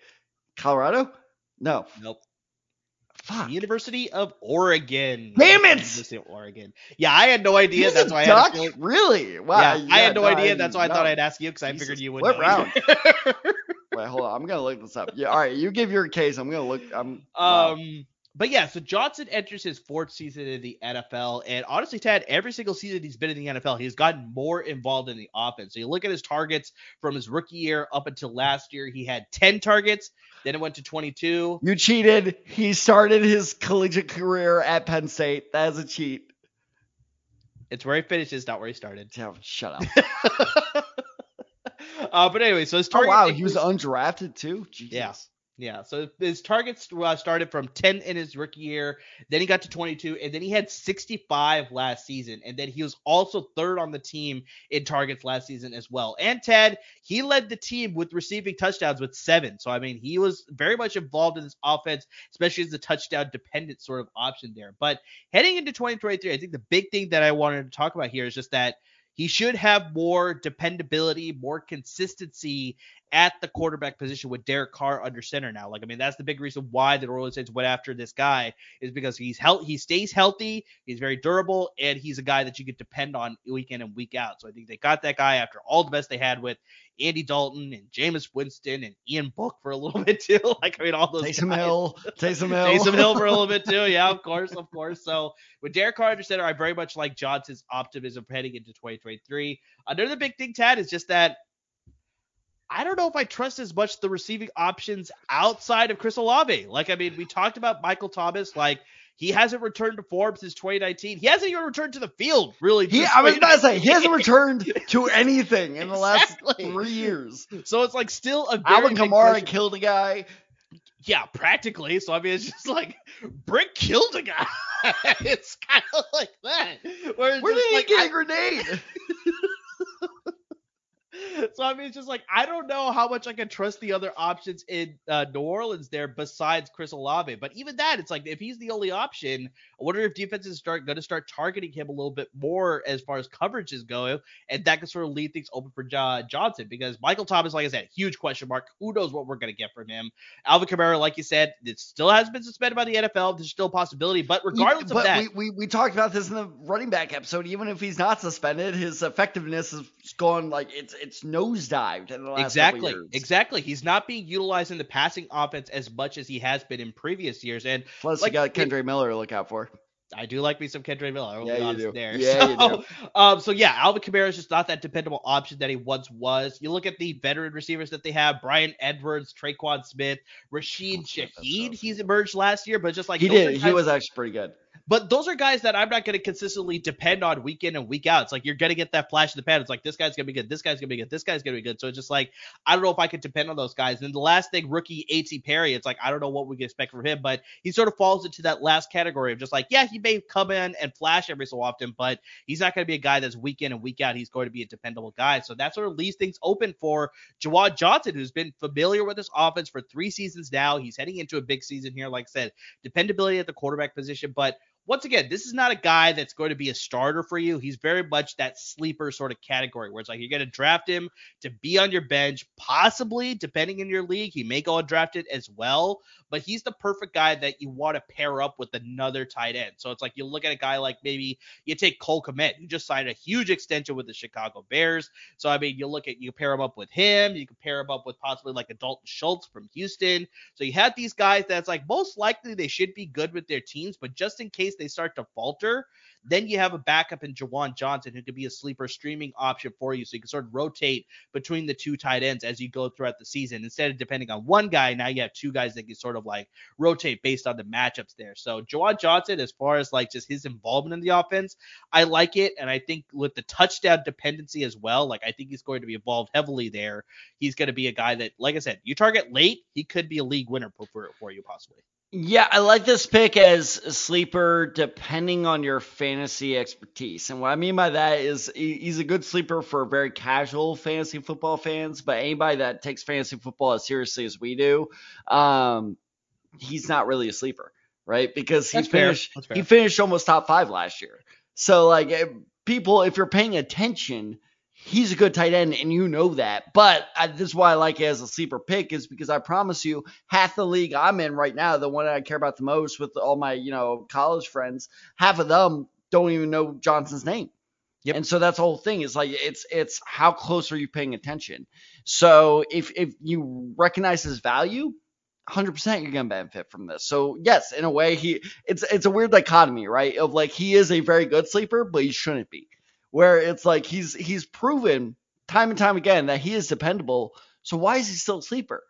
Colorado? No. nope. Fuck. University of Oregon. Damn it! University of Oregon. Yeah, I had no idea. He's That's why I had a Really? Wow. yeah, I had no idea. That's why I thought. I'd ask you because I Jesus, figured you would. what know. round? <laughs> Wait, hold on. I'm gonna look this up. Yeah. All right. You give your case. I'm gonna look. I'm. wow. Um, But yeah, so Johnson enters his fourth season in the NFL, and honestly, Tad, every single season he's been in the NFL, he's gotten more involved in the offense. So you look at his targets from his rookie year up until last year, he had 10 targets, then it went to 22. You cheated. He started his collegiate career at Penn State. That is a cheat. It's where he finishes, not where he started. Yeah, <laughs> shut up. <laughs> uh, but anyway, so his Oh target. wow, he was undrafted too. Jesus. Yeah. Yeah, so his targets uh, started from 10 in his rookie year, then he got to 22, and then he had 65 last season, and then he was also third on the team in targets last season as well. And Ted, he led the team with receiving touchdowns with seven. So I mean, he was very much involved in this offense, especially as the touchdown dependent sort of option there. But heading into 2023, I think the big thing that I wanted to talk about here is just that he should have more dependability, more consistency at the quarterback position with Derek Carr under center now. Like, I mean, that's the big reason why the Orleans Saints went after this guy is because he's he stays healthy, he's very durable, and he's a guy that you could depend on week in and week out. So I think they got that guy after all the best they had with Andy Dalton and Jameis Winston and Ian Book for a little <laughs> bit too. <laughs> like, I mean, all those Taysom guys. Hill. <laughs> Taysom Hill. Taysom Hill for a little bit too. Yeah, of course, of course. So with Derek Carr under center, I very much like Johnson's optimism heading into 2023. Another big thing, Tad, is just that I don't know if I trust as much the receiving options outside of Chris Olave. Like, I mean, we talked about Michael Thomas. Like, he hasn't returned to form since 2019. He hasn't even returned to the field, really. He, I was about to say he hasn't returned to <laughs> anything in the last three years. So it's like still a very Alvin Kamara killed a guy. Yeah, practically. So I mean, it's just like Brick killed a guy. <laughs> it's kind of like that. Where, Where did he like, get I- a grenade? <laughs> <laughs> so I mean, it's just like I don't know how much I can trust the other options in uh, New Orleans there besides Chris Olave. But even that, it's like if he's the only option, I wonder if defenses start going to start targeting him a little bit more as far as coverage is going, and that could sort of leave things open for John Johnson because Michael Thomas, like I said, huge question mark. Who knows what we're going to get from him? Alvin Kamara, like you said, it still has been suspended by the NFL. There's still a possibility, but regardless but of that, we, we we talked about this in the running back episode. Even if he's not suspended, his effectiveness has gone like it's it's nosedived in the last exactly exactly. He's not being utilized in the passing offense as much as he has been in previous years, and Plus, like, you got Kendre Miller to look out for. I do like me some Kendre Miller. Yeah, be you do. there. Yeah, so, you do. <laughs> Um, so yeah, Alvin Kamara is just not that dependable option that he once was. You look at the veteran receivers that they have: Brian Edwards, Tre'Quan Smith, Rashid Oh, Shaheed. He's emerged last year, but just like he did. He was actually pretty good. But those are guys that I'm not going to consistently depend on week in and week out. It's like you're going to get that flash in the pan. It's like this guy's going to be good. This guy's going to be good. This guy's going to be good. So it's just like I don't know if I could depend on those guys. And the last thing, rookie A.T. Perry. It's like I don't know what we can expect from him, but he sort of falls into that last category of just like yeah, he may come in and flash every so often, but he's not going to be a guy that's week in and week out. He's going to be a dependable guy. So that sort of leaves things open for Juwan Johnson, who's been familiar with this offense for three seasons now. He's heading into a big season here. Like I said, dependability at the quarterback position, but once again, this is not a guy that's going to be a starter for you. He's very much that sleeper sort of category where it's like you're going to draft him to be on your bench, possibly depending in your league. He may go undrafted as well, but he's the perfect guy that you want to pair up with another tight end. So it's like you look at a guy like maybe you take Cole Kmet, who just signed a huge extension with the Chicago Bears. So I mean, you look at you pair him up with him, you can pair him up with possibly like a Dalton Schultz from Houston. So you have these guys that's like most likely they should be good with their teams, but just in case they start to falter, then you have a backup in Juwan Johnson who could be a sleeper streaming option for you. So you can sort of rotate between the two tight ends as you go throughout the season. Instead of depending on one guy, now you have two guys that can sort of like rotate based on the matchups there. So Juwan Johnson, as far as like just his involvement in the offense, I like it. And I think with the touchdown dependency as well, like I think he's going to be involved heavily there. He's going to be a guy that, like I said, you target late, he could be a league winner for, for you possibly. Yeah, I like this pick as a sleeper depending on your fantasy expertise. And what I mean by that is he's a good sleeper for very casual fantasy football fans, but anybody that takes fantasy football as seriously as we do, um, he's not really a sleeper, right? Because he That's finished he finished almost top 5 last year. So like eh, people if you're paying attention, he's a good tight end and you know that. But I, this is why I like it as a sleeper pick is because I promise you, half the league I'm in right now, the one I care about the most with all my you know college friends, half of them don't even know Johnson's name. Yep. And so that's the whole thing. It's like it's it's how close are you paying attention? So if if you recognize his value, 100% you're gonna benefit from this. So yes, in a way, he it's it's a weird dichotomy, right? Of like he is a very good sleeper, but he shouldn't be. Where it's like he's he's proven time and time again that he is dependable. So why is he still a sleeper?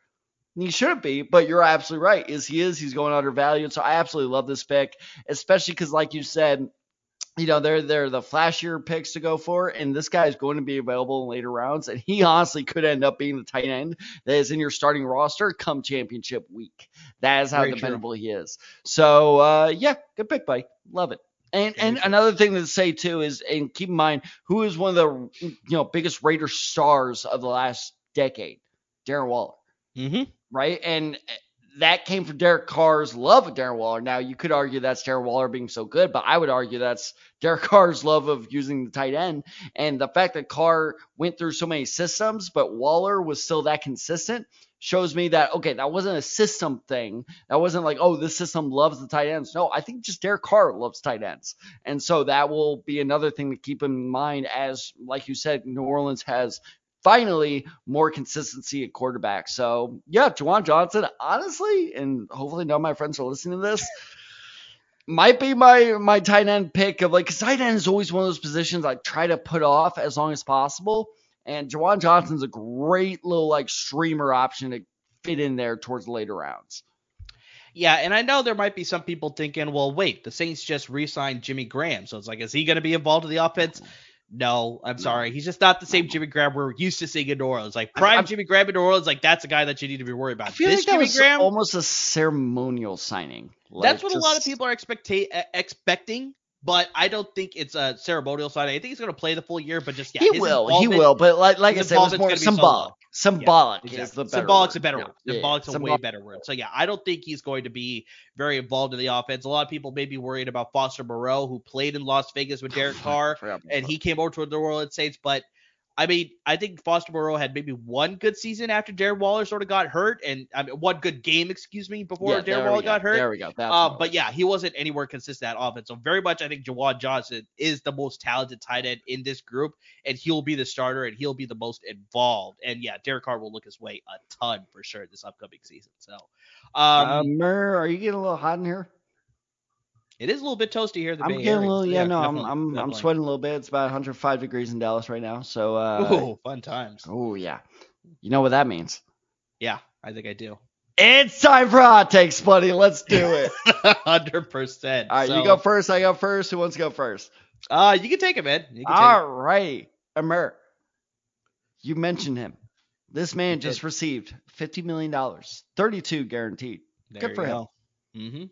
He shouldn't be, but you're absolutely right. Is he is he's going undervalued. So I absolutely love this pick, especially because like you said, you know, they're they're the flashier picks to go for, and this guy is going to be available in later rounds, and he honestly could end up being the tight end that is in your starting roster come championship week. That is how Very true. dependable he is. So uh, yeah, good pick, buddy. Love it. And and another thing to say too is, and keep in mind, who is one of the you know biggest Raider stars of the last decade, Darren Waller Mm-hmm. right? And that came from Derek Carr's love of Darren Waller. Now you could argue that's Darren Waller being so good, but I would argue that's Derek <laughs> Carr's love of using the tight end and the fact that Carr went through so many systems, but Waller was still that consistent. Shows me that okay, that wasn't a system thing. That wasn't like, oh, this system loves the tight ends. No, I think just Derek Carr loves tight ends. And so that will be another thing to keep in mind as, like you said, New Orleans has finally more consistency at quarterback. So yeah, Juwan Johnson, honestly, and hopefully none of my friends are listening to this. Might be my my tight end pick of like 'cause tight end is always one of those positions I try to put off as long as possible. And Juwan Johnson's a great little like streamer option to fit in there towards the later rounds. Yeah, and I know there might be some people thinking, well, wait, the Saints just re-signed Jimmy Graham, so it's like, is he going to be involved in the offense? No, I'm No. sorry, he's just not the same Jimmy Graham we're used to seeing in New Orleans. Like prime I'm- Jimmy Graham in New Orleans, like that's a guy that you need to be worried about. I feel this like that Jimmy was Graham, almost a ceremonial signing. that's Like, what a lot of people are expecta- uh, expecting. but I don't think it's a ceremonial signing. I think he's going to play the full year, but just yeah, he will, he will. But like, like I said, it was more symbolic. Symbolic is Exactly. the better. Symbolic's word. a better Yeah, word. yeah, Symbolic's a way better word. So yeah, I don't think he's going to be very involved in the offense. A lot of people may be worried about Foster Moreau, who played in Las Vegas with <sighs> Derek Carr, and he came over to the New Orleans Saints. But I mean, I think Foster Moreau had maybe one good season after Darren Waller sort of got hurt, and I mean, one good game, excuse me, before Yeah, Darren Waller go. got hurt. There we go. That's Uh, but yeah, he wasn't anywhere consistent at offense. So very much, I think Juwan Johnson is the most talented tight end in this group, and he'll be the starter, and he'll be the most involved. And yeah, Derek Carr will look his way a ton for sure this upcoming season. So, um, uh, Murr, are you getting a little hot in here? It is a little bit toasty here. The I'm Bay getting a little, So, yeah, no, I'm, I'm, I'm sweating a little bit. It's about 105 degrees in Dallas right now. So, uh, Ooh, fun times. oh yeah, you know what that means. Yeah, I think I do. It's time for hot takes, buddy. Let's do it. <laughs> Hundred percent. All right, you go first. I go first. Who wants to go first? Uh, you can take it, man. You can take All right, Amir. You mentioned him. This man just received fifty million dollars, thirty-two guaranteed. it. good for him. Mm-hmm.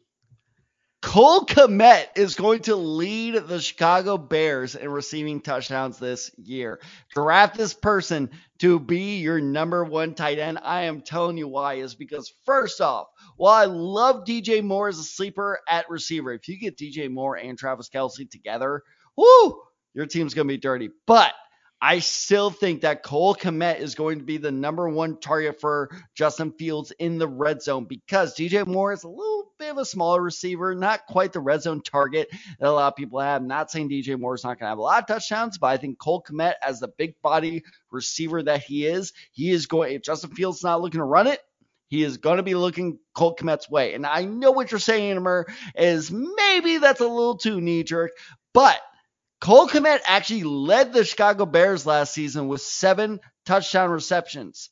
Cole Kmet is going to lead the Chicago Bears in receiving touchdowns this year. Draft this person to be your number one tight end. I am telling you why is because first off, while I love DJ Moore as a sleeper at receiver, if you get DJ Moore and Travis Kelce together, whoo, your team's going to be dirty. But I still think that Cole Kmet is going to be the number one target for Justin Fields in the red zone because DJ Moore is a little bit of a smaller receiver, not quite the red zone target that a lot of people have. Not saying DJ Moore is not going to have a lot of touchdowns, but I think Cole Kmet, as the big body receiver that he is, he is going. If Justin Fields is not looking to run it, he is going to be looking Colt Komet's way. And I know what you're saying, Amir, is maybe that's a little too knee jerk, but Cole Kmet actually led the Chicago Bears last season with seven touchdown receptions.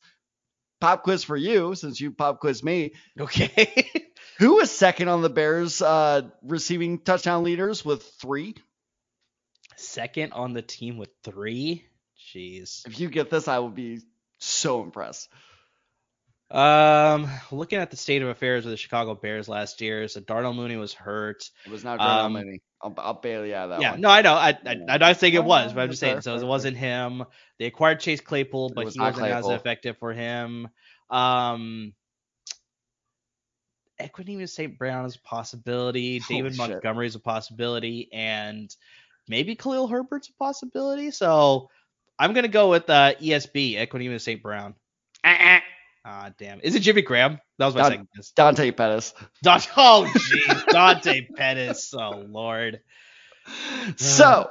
Pop quiz for you, since you pop quiz me. <laughs> Okay. Who was second on the Bears uh, receiving touchdown leaders with three? Second on the team with three. Jeez. If you get this, I will be so impressed. Um, looking at the state of affairs with the Chicago Bears last year, so Darnell Mooney was hurt. It was not Darnell Um, Mooney. I'll, I'll bail you out of that yeah, one. no, I know. I, I I'm not saying it Oh, was, but I'm just saying. So it wasn't him. They acquired Chase Claypool, but was he wasn't as effective for him. Um, Equanimeous St. Brown is a possibility. Holy David shit. Montgomery is a possibility, and maybe Khalil Herbert's a possibility. So I'm gonna go with uh, ESB, Equanimeous St. Brown. Ah, damn. Is it Jimmy Graham? That was my Don- second guess. Dante Pettis. <laughs> Oh, jeez. Dante Pettis. Oh, Lord. So,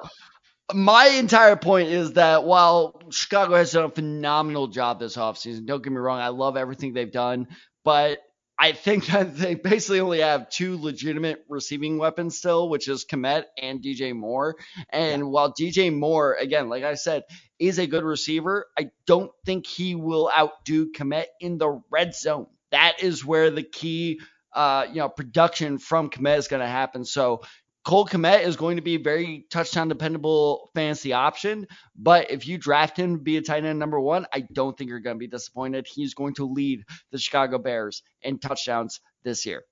my entire point is that while Chicago has done a phenomenal job this offseason, don't get me wrong, I love everything they've done, but I think <laughs> that they basically only have two legitimate receiving weapons still, which is Kmet and DJ Moore. And while DJ Moore, again, like I said, is a good receiver, I don't think he will outdo Kmet in the red zone. That is where the key, uh, you know, production from Kmet is going to happen. So Cole Kmet is going to be a very touchdown dependable fantasy option. But if you draft him to be a tight end number one, I don't think you're going to be disappointed. He's going to lead the Chicago Bears in touchdowns this year.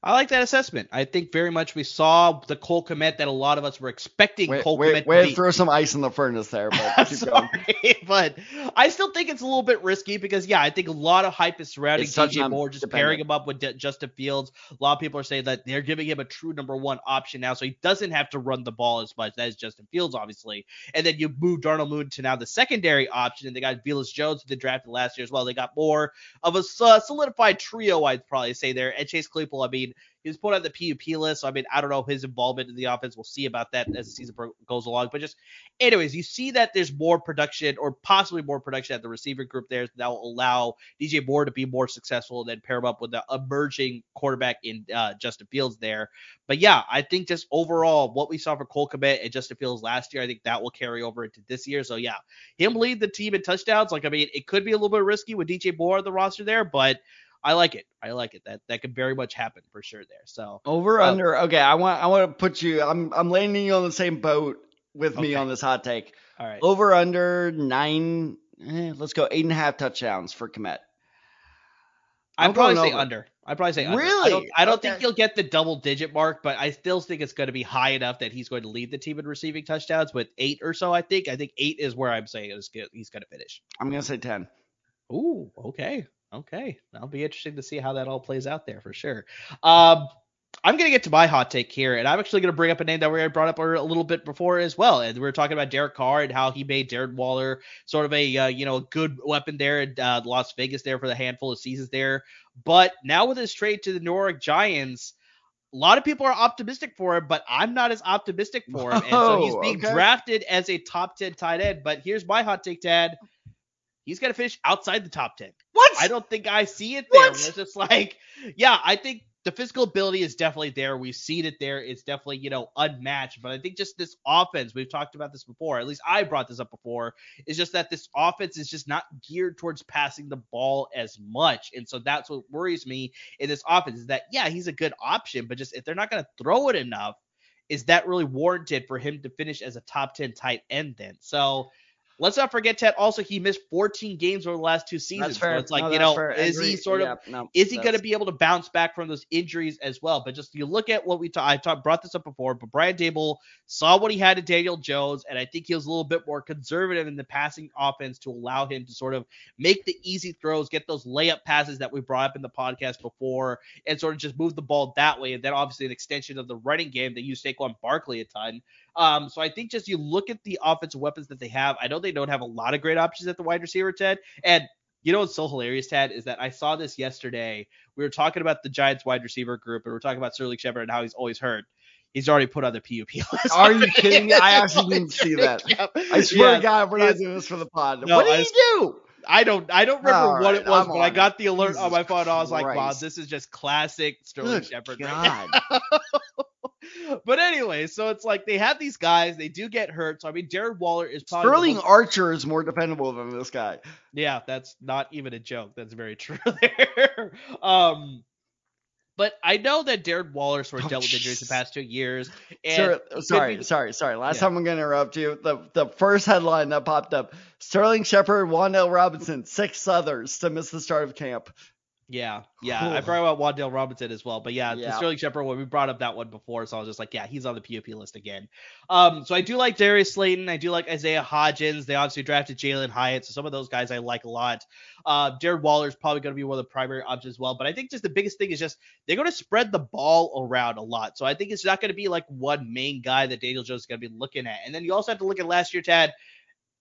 I like that assessment. I think very much we saw the Cole Kmet that a lot of us were expecting Wait, Cole wait, Kmet wait to be. throw some ice in the furnace there, but <laughs> keep going. Sorry, <laughs> but I still think it's a little bit risky because yeah, I think a lot of hype is surrounding It's DJ Moore, just pairing him up with D- Justin Fields. A lot of people are saying that they're giving him a true number one option now, so he doesn't have to run the ball as much. That is Justin Fields, obviously. And then you move Darnell Moon to now the secondary option, and they got Velus Jones who they drafted last year as well. They got more of a s- solidified trio, I'd probably say there. And Chase Claypool, I mean, he was put on the PUP list. So, I mean, I don't know his involvement in the offense. We'll see about that as the season goes along. But just, anyways, you see that there's more production or possibly more production at the receiver group there that will allow DJ Moore to be more successful and then pair him up with the emerging quarterback in uh, Justin Fields there. But yeah, I think just overall what we saw for Cole Kmet and Justin Fields last year, I think that will carry over into this year. So yeah, him lead the team in touchdowns. Like I mean, it could be a little bit risky with DJ Moore on the roster there, but I like it. I like it. That that could very much happen for sure there. So Over Uh, under. Okay, I want I want to put you. I'm I'm landing you on the same boat with me on this hot take. all right. Over under nine. eh, let's go eight and a half touchdowns for Kmet. I'm I'm probably say over. under. I'd probably say under. Really? I don't, I don't Okay. think he'll get the double digit mark, but I still think it's going to be high enough that he's going to lead the team in receiving touchdowns with eight or so. I think. I think eight is where I'm saying he's going to finish. I'm gonna say ten. Ooh, okay. Okay. That'll be interesting to see how that all plays out there for sure. Um, I'm going to get to my hot take here, and I'm actually going to bring up a name that we had brought up a little bit before as well. And we were talking about Derek Carr and how he made Darren Waller sort of a uh, you know a good weapon there in uh, Las Vegas there for the handful of seasons there. But now with his trade to the New York Giants, a lot of people are optimistic for him, but I'm not as optimistic for him. And so he's <laughs> being okay. drafted as a top 10 tight end. But here's my hot take, Tad. He's going to finish outside the top 10. What? I don't think I see it there. It's just like, yeah, I think the physical ability is definitely there. We've seen it there. It's definitely, you know, unmatched. But I think just this offense, we've talked about this before. At least I brought this up before. Is just that this offense is just not geared towards passing the ball as much. And so that's what worries me in this offense is that, yeah, he's a good option, but just if they're not going to throw it enough, is that really warranted for him to finish as a top 10 tight end then? So let's not forget Ted. Also, he missed 14 games over the last two seasons. That's fair. So it's like, No, you know, fair. is he sort of Yeah, no, is he going to be able to bounce back from those injuries as well? But just you look at what we ta- I talked brought this up before, but Brian Daboll saw what he had in Daniel Jones, and I think he was a little bit more conservative in the passing offense to allow him to sort of make the easy throws, get those layup passes that we brought up in the podcast before, and sort of just move the ball that way. And then obviously an extension of the running game that used Saquon Barkley a ton. Um, so I think just you look at the offensive weapons that they have. I know they don't have a lot of great options at the wide receiver, Ted, and you know what's so hilarious, Tad, is that I saw this yesterday. We were talking about the Giants wide receiver group, and we are talking about Sterling Shepard and how he's always hurt. He's already put on the PUP list. Are you kidding me? I actually <laughs> didn't see that. <laughs> I swear Yeah. to God, we're not doing this for the pod. No, what did I he do? I don't I don't remember All what it was, I'm but I got it. the alert on my phone. I was like, wow, this is just classic Sterling Shepard. right God. <laughs> <laughs> but anyway, so it's like they have these guys, they do get hurt. So I mean, Jared Waller is probably Sterling most- Archer is more dependable than this guy. Yeah, that's not even a joke. That's very <laughs> true there. um, but I know that Darren Waller sort of Oh, dealt with injuries the past two years. And Sir, sorry, be- sorry, sorry. Last Yeah. time I'm gonna interrupt you. The the first headline that popped up: Sterling Shepard, Wan'Dale Robinson, six others to miss the start of camp. Yeah, yeah, I brought about Wan'Dale Robinson as well. But yeah, the Yeah. Sterling Shepard one, we brought up that one before, so I was just like, yeah, he's on the PUP list again. Um, so I do like Darius Slayton. I do like Isaiah Hodgins. They obviously drafted Jalin Hyatt, so some of those guys I like a lot. Uh, Jared Waller is probably going to be one of the primary options as well. But I think just the biggest thing is just they're going to spread the ball around a lot. So I think it's not going to be like one main guy that Daniel Jones is going to be looking at. And then you also have to look at last year, Tad.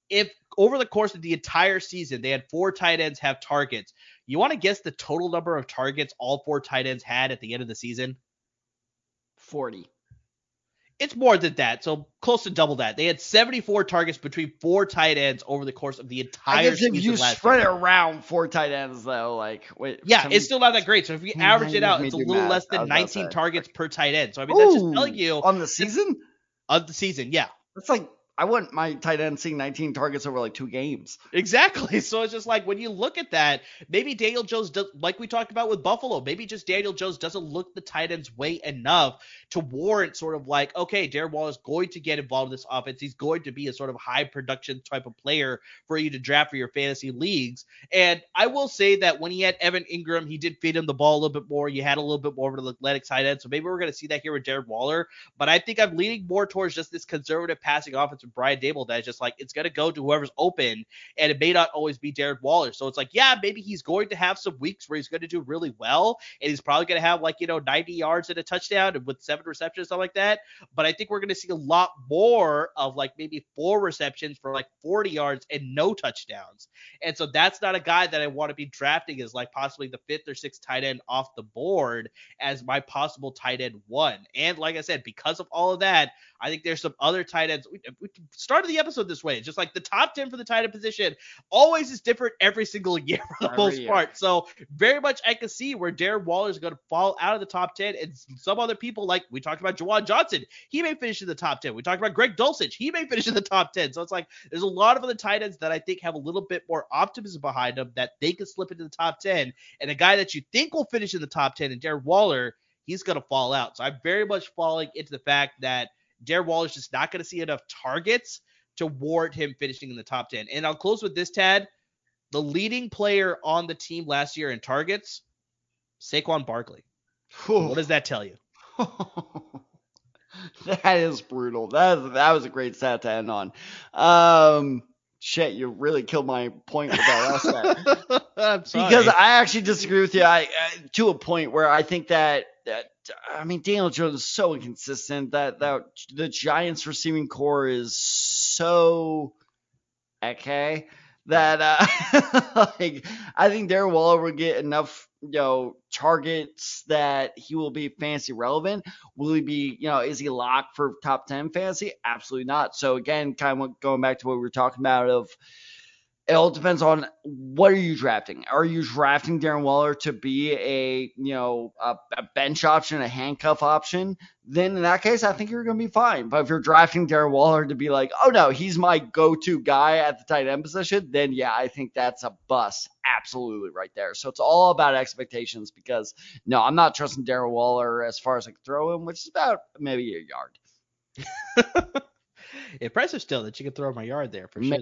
If over the course of the entire season they had four tight ends have targets, you want to guess the total number of targets all four tight ends had at the end of the season? Forty. It's more than that, so close to double that. They had 74 targets between four tight ends over the course of the entire I guess season if you spread it around four tight ends, though, like wait. Yeah, it's we- still not that great. So if you average it out, it's a little math? less than was about to 19 targets per tight end. So I mean, that's just telling you on the season. of the season. Yeah, That's like I want my tight end seeing 19 targets over like two games. Exactly. <laughs> So it's just like when you look at that, maybe Daniel Jones does, like we talked about with Buffalo, maybe just Daniel Jones doesn't look the tight end's way enough to warrant sort of like, okay, Darren Waller is going to get involved in this offense. He's going to be a sort of high production type of player for you to draft for your fantasy leagues. And I will say that when he had Evan Engram, he did feed him the ball a little bit more. You had a little bit more of an athletic tight end. So maybe we're going to see that here with Darren Waller. But I think I'm leaning more towards just this conservative passing offense Brian Daboll that's just like it's to go to whoever's open, and it may not always be Darren Waller. So it's like, yeah, maybe he's going to have some weeks where he's to do really well, and he's probably to have like you know 90 yards and a touchdown with seven receptions, something like that. But I think we're to see a lot more of like maybe four receptions for like 40 yards and no touchdowns. And so that's not a guy that I want to be drafting as like possibly the fifth or sixth tight end off the board as my possible tight end one. And like I said, because of all of that, I think there's some other tight ends. We, we started the episode this way, just like the top 10 for the tight end position always is different every single <laughs> year for the Every most year. part. So very much I can see where Darren Waller is going to fall out of the top 10 and some other people like we talked about Juwan Johnson, he may finish in the top 10. We talked about Greg Dulcich, he may finish in the top 10. So it's like there's a lot of other tight ends that I think have a little bit more optimism behind them that they could slip into the top 10. And a guy that you think will finish in the top 10 and Darren Waller, he's going to fall out. So I'm very much falling into the fact that Darren Waller's just not going to see enough targets to warrant him finishing in the top 10. And I'll close with this, Tad. The leading player on the team last year in targets, Saquon Barkley. What does that tell you? <laughs> that is brutal. That is, that was a great stat to end on. Um, shit, you really killed my point with that last stat. <laughs> because I actually disagree with you. I, I, to a point where I think that that I mean Daniel Jones is so inconsistent that that the Giants receiving core is so okay that uh, <laughs> like I think Darren Waller will get enough you know targets that he will be fantasy relevant. Will he be you know is he locked for top ten fantasy? Absolutely not. So again, kind of going back to what we were talking about of it all depends on what are you drafting. Are you drafting Darren Waller to be a you know a, a bench option, a handcuff option? Then in that case, I think you're going to be fine. But if you're drafting Darren Waller to be like, oh no, he's my go-to guy at the tight end position, then yeah, I think that's a bust, absolutely right there. So it's all about expectations because no, I'm not trusting Darren Waller as far as I can throw him, which is about maybe a yard. <laughs> Impressive still that you can throw my yard there for sure.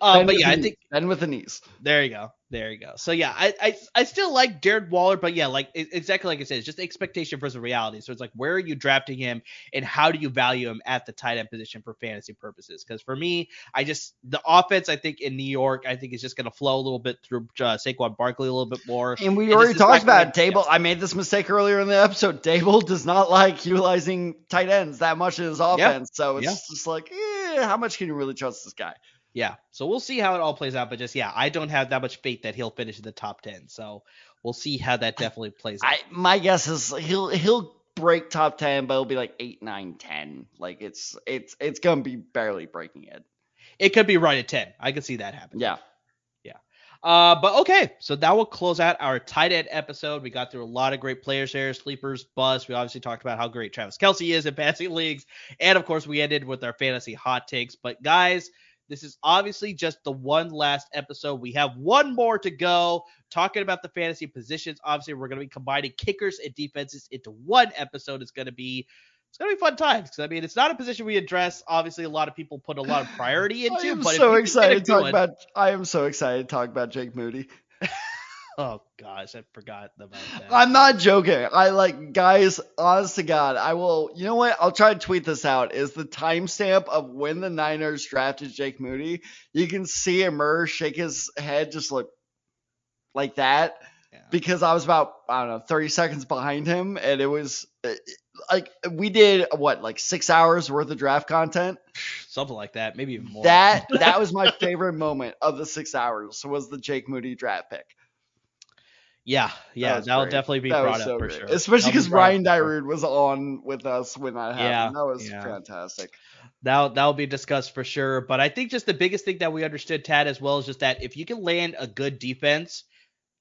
Um, but yeah, I think and with the knees. There you go. There you go. So yeah, I I, I still like Jared Waller, but yeah, like exactly like I said, it's just expectation versus reality. So it's like where are you drafting him and how do you value him at the tight end position for fantasy purposes? Because for me, I just the offense I think in New York I think is just going to flow a little bit through uh, Saquon Barkley a little bit more. And we already talked about it. Daboll. I made this mistake earlier in the episode. Daboll does not like utilizing tight ends that much in his offense, yep. so it's yep. just like, eh, Eh, how much can you really trust this guy? Yeah. So we'll see how it all plays out. But just yeah, I don't have that much faith that he'll finish in the top ten. So we'll see how that definitely plays out. I, my guess is he'll he'll break top ten, but it'll be like eight, nine, ten. Like it's it's it's gonna be barely breaking it. It could be right at ten. I could see that happen. Yeah. Uh, but okay, so that will close out our tight end episode. We got through a lot of great players here, sleepers, bust. We obviously talked about how great Travis Kelce is in <laughs> fantasy leagues, and of course we ended with our fantasy hot takes. But guys, this is obviously just the one last episode. We have one more to go talking about the fantasy positions. Obviously, we're going to be combining kickers and defenses into one episode. It's going to be it's gonna be fun times because I mean it's not a position we address. Obviously, a lot of people put a lot of priority <laughs> into. I am so excited to talk about. I am so excited to talk about Jake Moody. <laughs> Oh gosh, I forgot about that. I'm not joking. I like guys, honest to God, I will you know what? I'll try to tweet this out. Is the timestamp of when the Niners drafted Jake Moody. You can see Emmer shake his head just like like that. Yeah. Because I was about I don't know 30 seconds behind him, and it was like we did what like six hours worth of draft content, something like that, maybe even more. That <laughs> that was my favorite moment of the six hours was the Jake Moody draft pick. Yeah, yeah, that will definitely be that brought so up for great. sure. Especially because Ryan Dyrud was on with us when that happened. Yeah, that was yeah. fantastic. That'll that'll be discussed for sure. But I think just the biggest thing that we understood, Tad, as well, is just that if you can land a good defense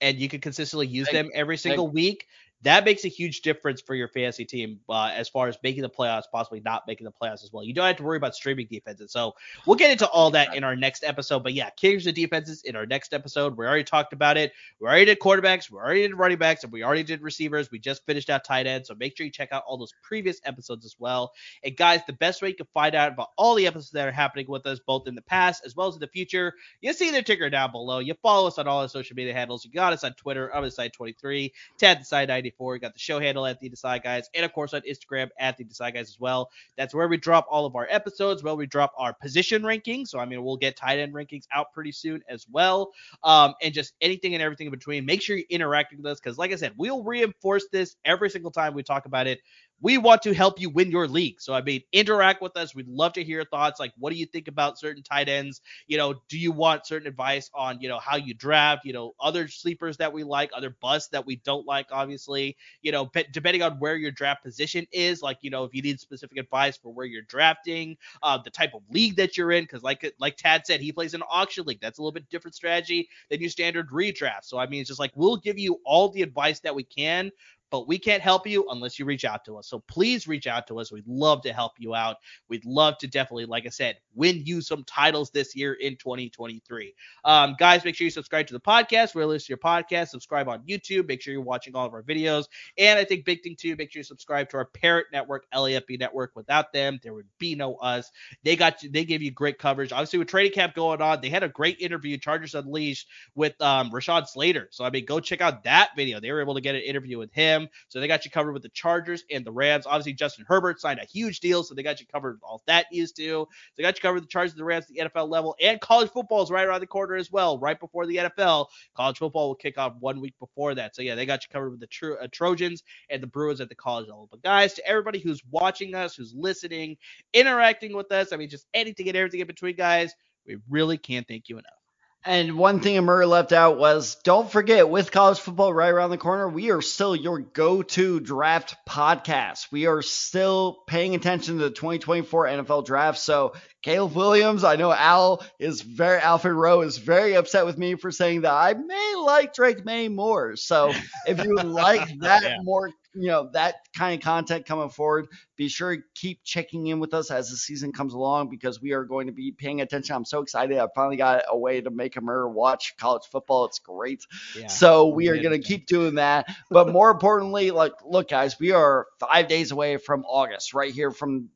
and you can consistently use them every single week, that makes a huge difference for your fantasy team uh, as far as making the playoffs, possibly not making the playoffs as well. You don't have to worry about streaming defenses. So we'll get into all that in our next episode. But yeah, kickers and defenses in our next episode. We already talked about it. We already did quarterbacks. We already did running backs, and we already did receivers. We just finished out tight ends. So make sure you check out all those previous episodes as well. And guys, the best way you can find out about all the episodes that are happening with us, both in the past as well as in the future, you see the ticker down below. You follow us on all our social media handles. You got us on Twitter, Amar Desai 23, Tad Desai 94. You got the show handle at the Desai Guys, and of course on Instagram at the Desai Guys as well. That's where we drop all of our episodes, where we drop our position rankings. So I mean, we'll get tight end rankings out pretty soon as well, um, and just anything and everything in between. Make sure you're interacting with us because, like I said, we'll reinforce this every single time we talk about it we want to help you win your league. So I mean, interact with us. We'd love to hear your thoughts. Like, what do you think about certain tight ends? You know, do you want certain advice on, you know, how you draft? You know, other sleepers that we like, other busts that we don't like. Obviously, you know, depending on where your draft position is, like, you know, if you need specific advice for where you're drafting, uh, the type of league that you're in, because like like Tad said, he plays an auction league. That's a little bit different strategy than your standard redraft. So I mean, it's just like we'll give you all the advice that we can but we can't help you unless you reach out to us. So please reach out to us. We'd love to help you out. We'd love to definitely, like I said, win you some titles this year in 2023. Um, guys, make sure you subscribe to the podcast. We're listening to your podcast. Subscribe on YouTube. Make sure you're watching all of our videos. And I think big thing too, make sure you subscribe to our parent network, LAFB Network. Without them, there would be no us. They got you, they gave you great coverage. Obviously, with training camp going on, they had a great interview, Chargers Unleashed, with um, Rashawn Slater. So I mean, go check out that video. They were able to get an interview with him. So they got you covered with the Chargers and the Rams. Obviously, Justin Herbert signed a huge deal, so they got you covered with all that is too. So they got you covered the Chargers and the Rams the NFL level, and college football is right around the corner as well. Right before the NFL, college football will kick off one week before that. So yeah, they got you covered with the Tro- uh, Trojans and the Bruins at the college level. But guys, to everybody who's watching us, who's listening, interacting with us, I mean, just anything and everything in between, guys, we really can't thank you enough. And one thing Murray left out was don't forget, with college football right around the corner, we are still your go to draft podcast. We are still paying attention to the 2024 NFL draft. So, Caleb Williams, I know Al is very, Alfred Rowe is very upset with me for saying that I may like Drake Maye more. So, if you like <laughs> that yeah. more you know that kind of content coming forward be sure to keep checking in with us as the season comes along because we are going to be paying attention. I'm so excited. I finally got a way to make a mirror watch college football. It's great. Yeah, so we are going to keep doing that. But more <laughs> importantly like look guys we are five days away from august right here from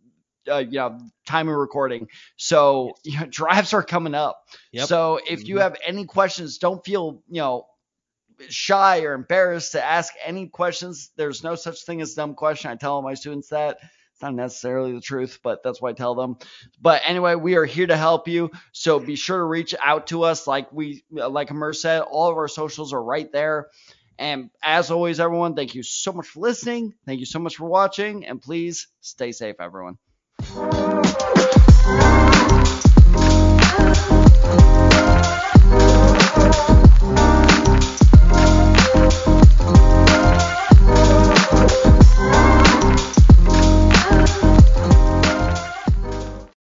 uh, you know time of recording. So you know, drives are coming up. Yep. so if you mm-hmm. have any questions don't feel you know shy or embarrassed to ask any questions. There's no such thing as dumb question. I tell all my students that. It's not necessarily the truth, but that's what I tell them. But anyway, we are here to help you. So be sure to reach out to us. Like we, like Amir said, all of our socials are right there. And as always, everyone, thank you so much for listening. Thank you so much for watching. And please stay safe, everyone.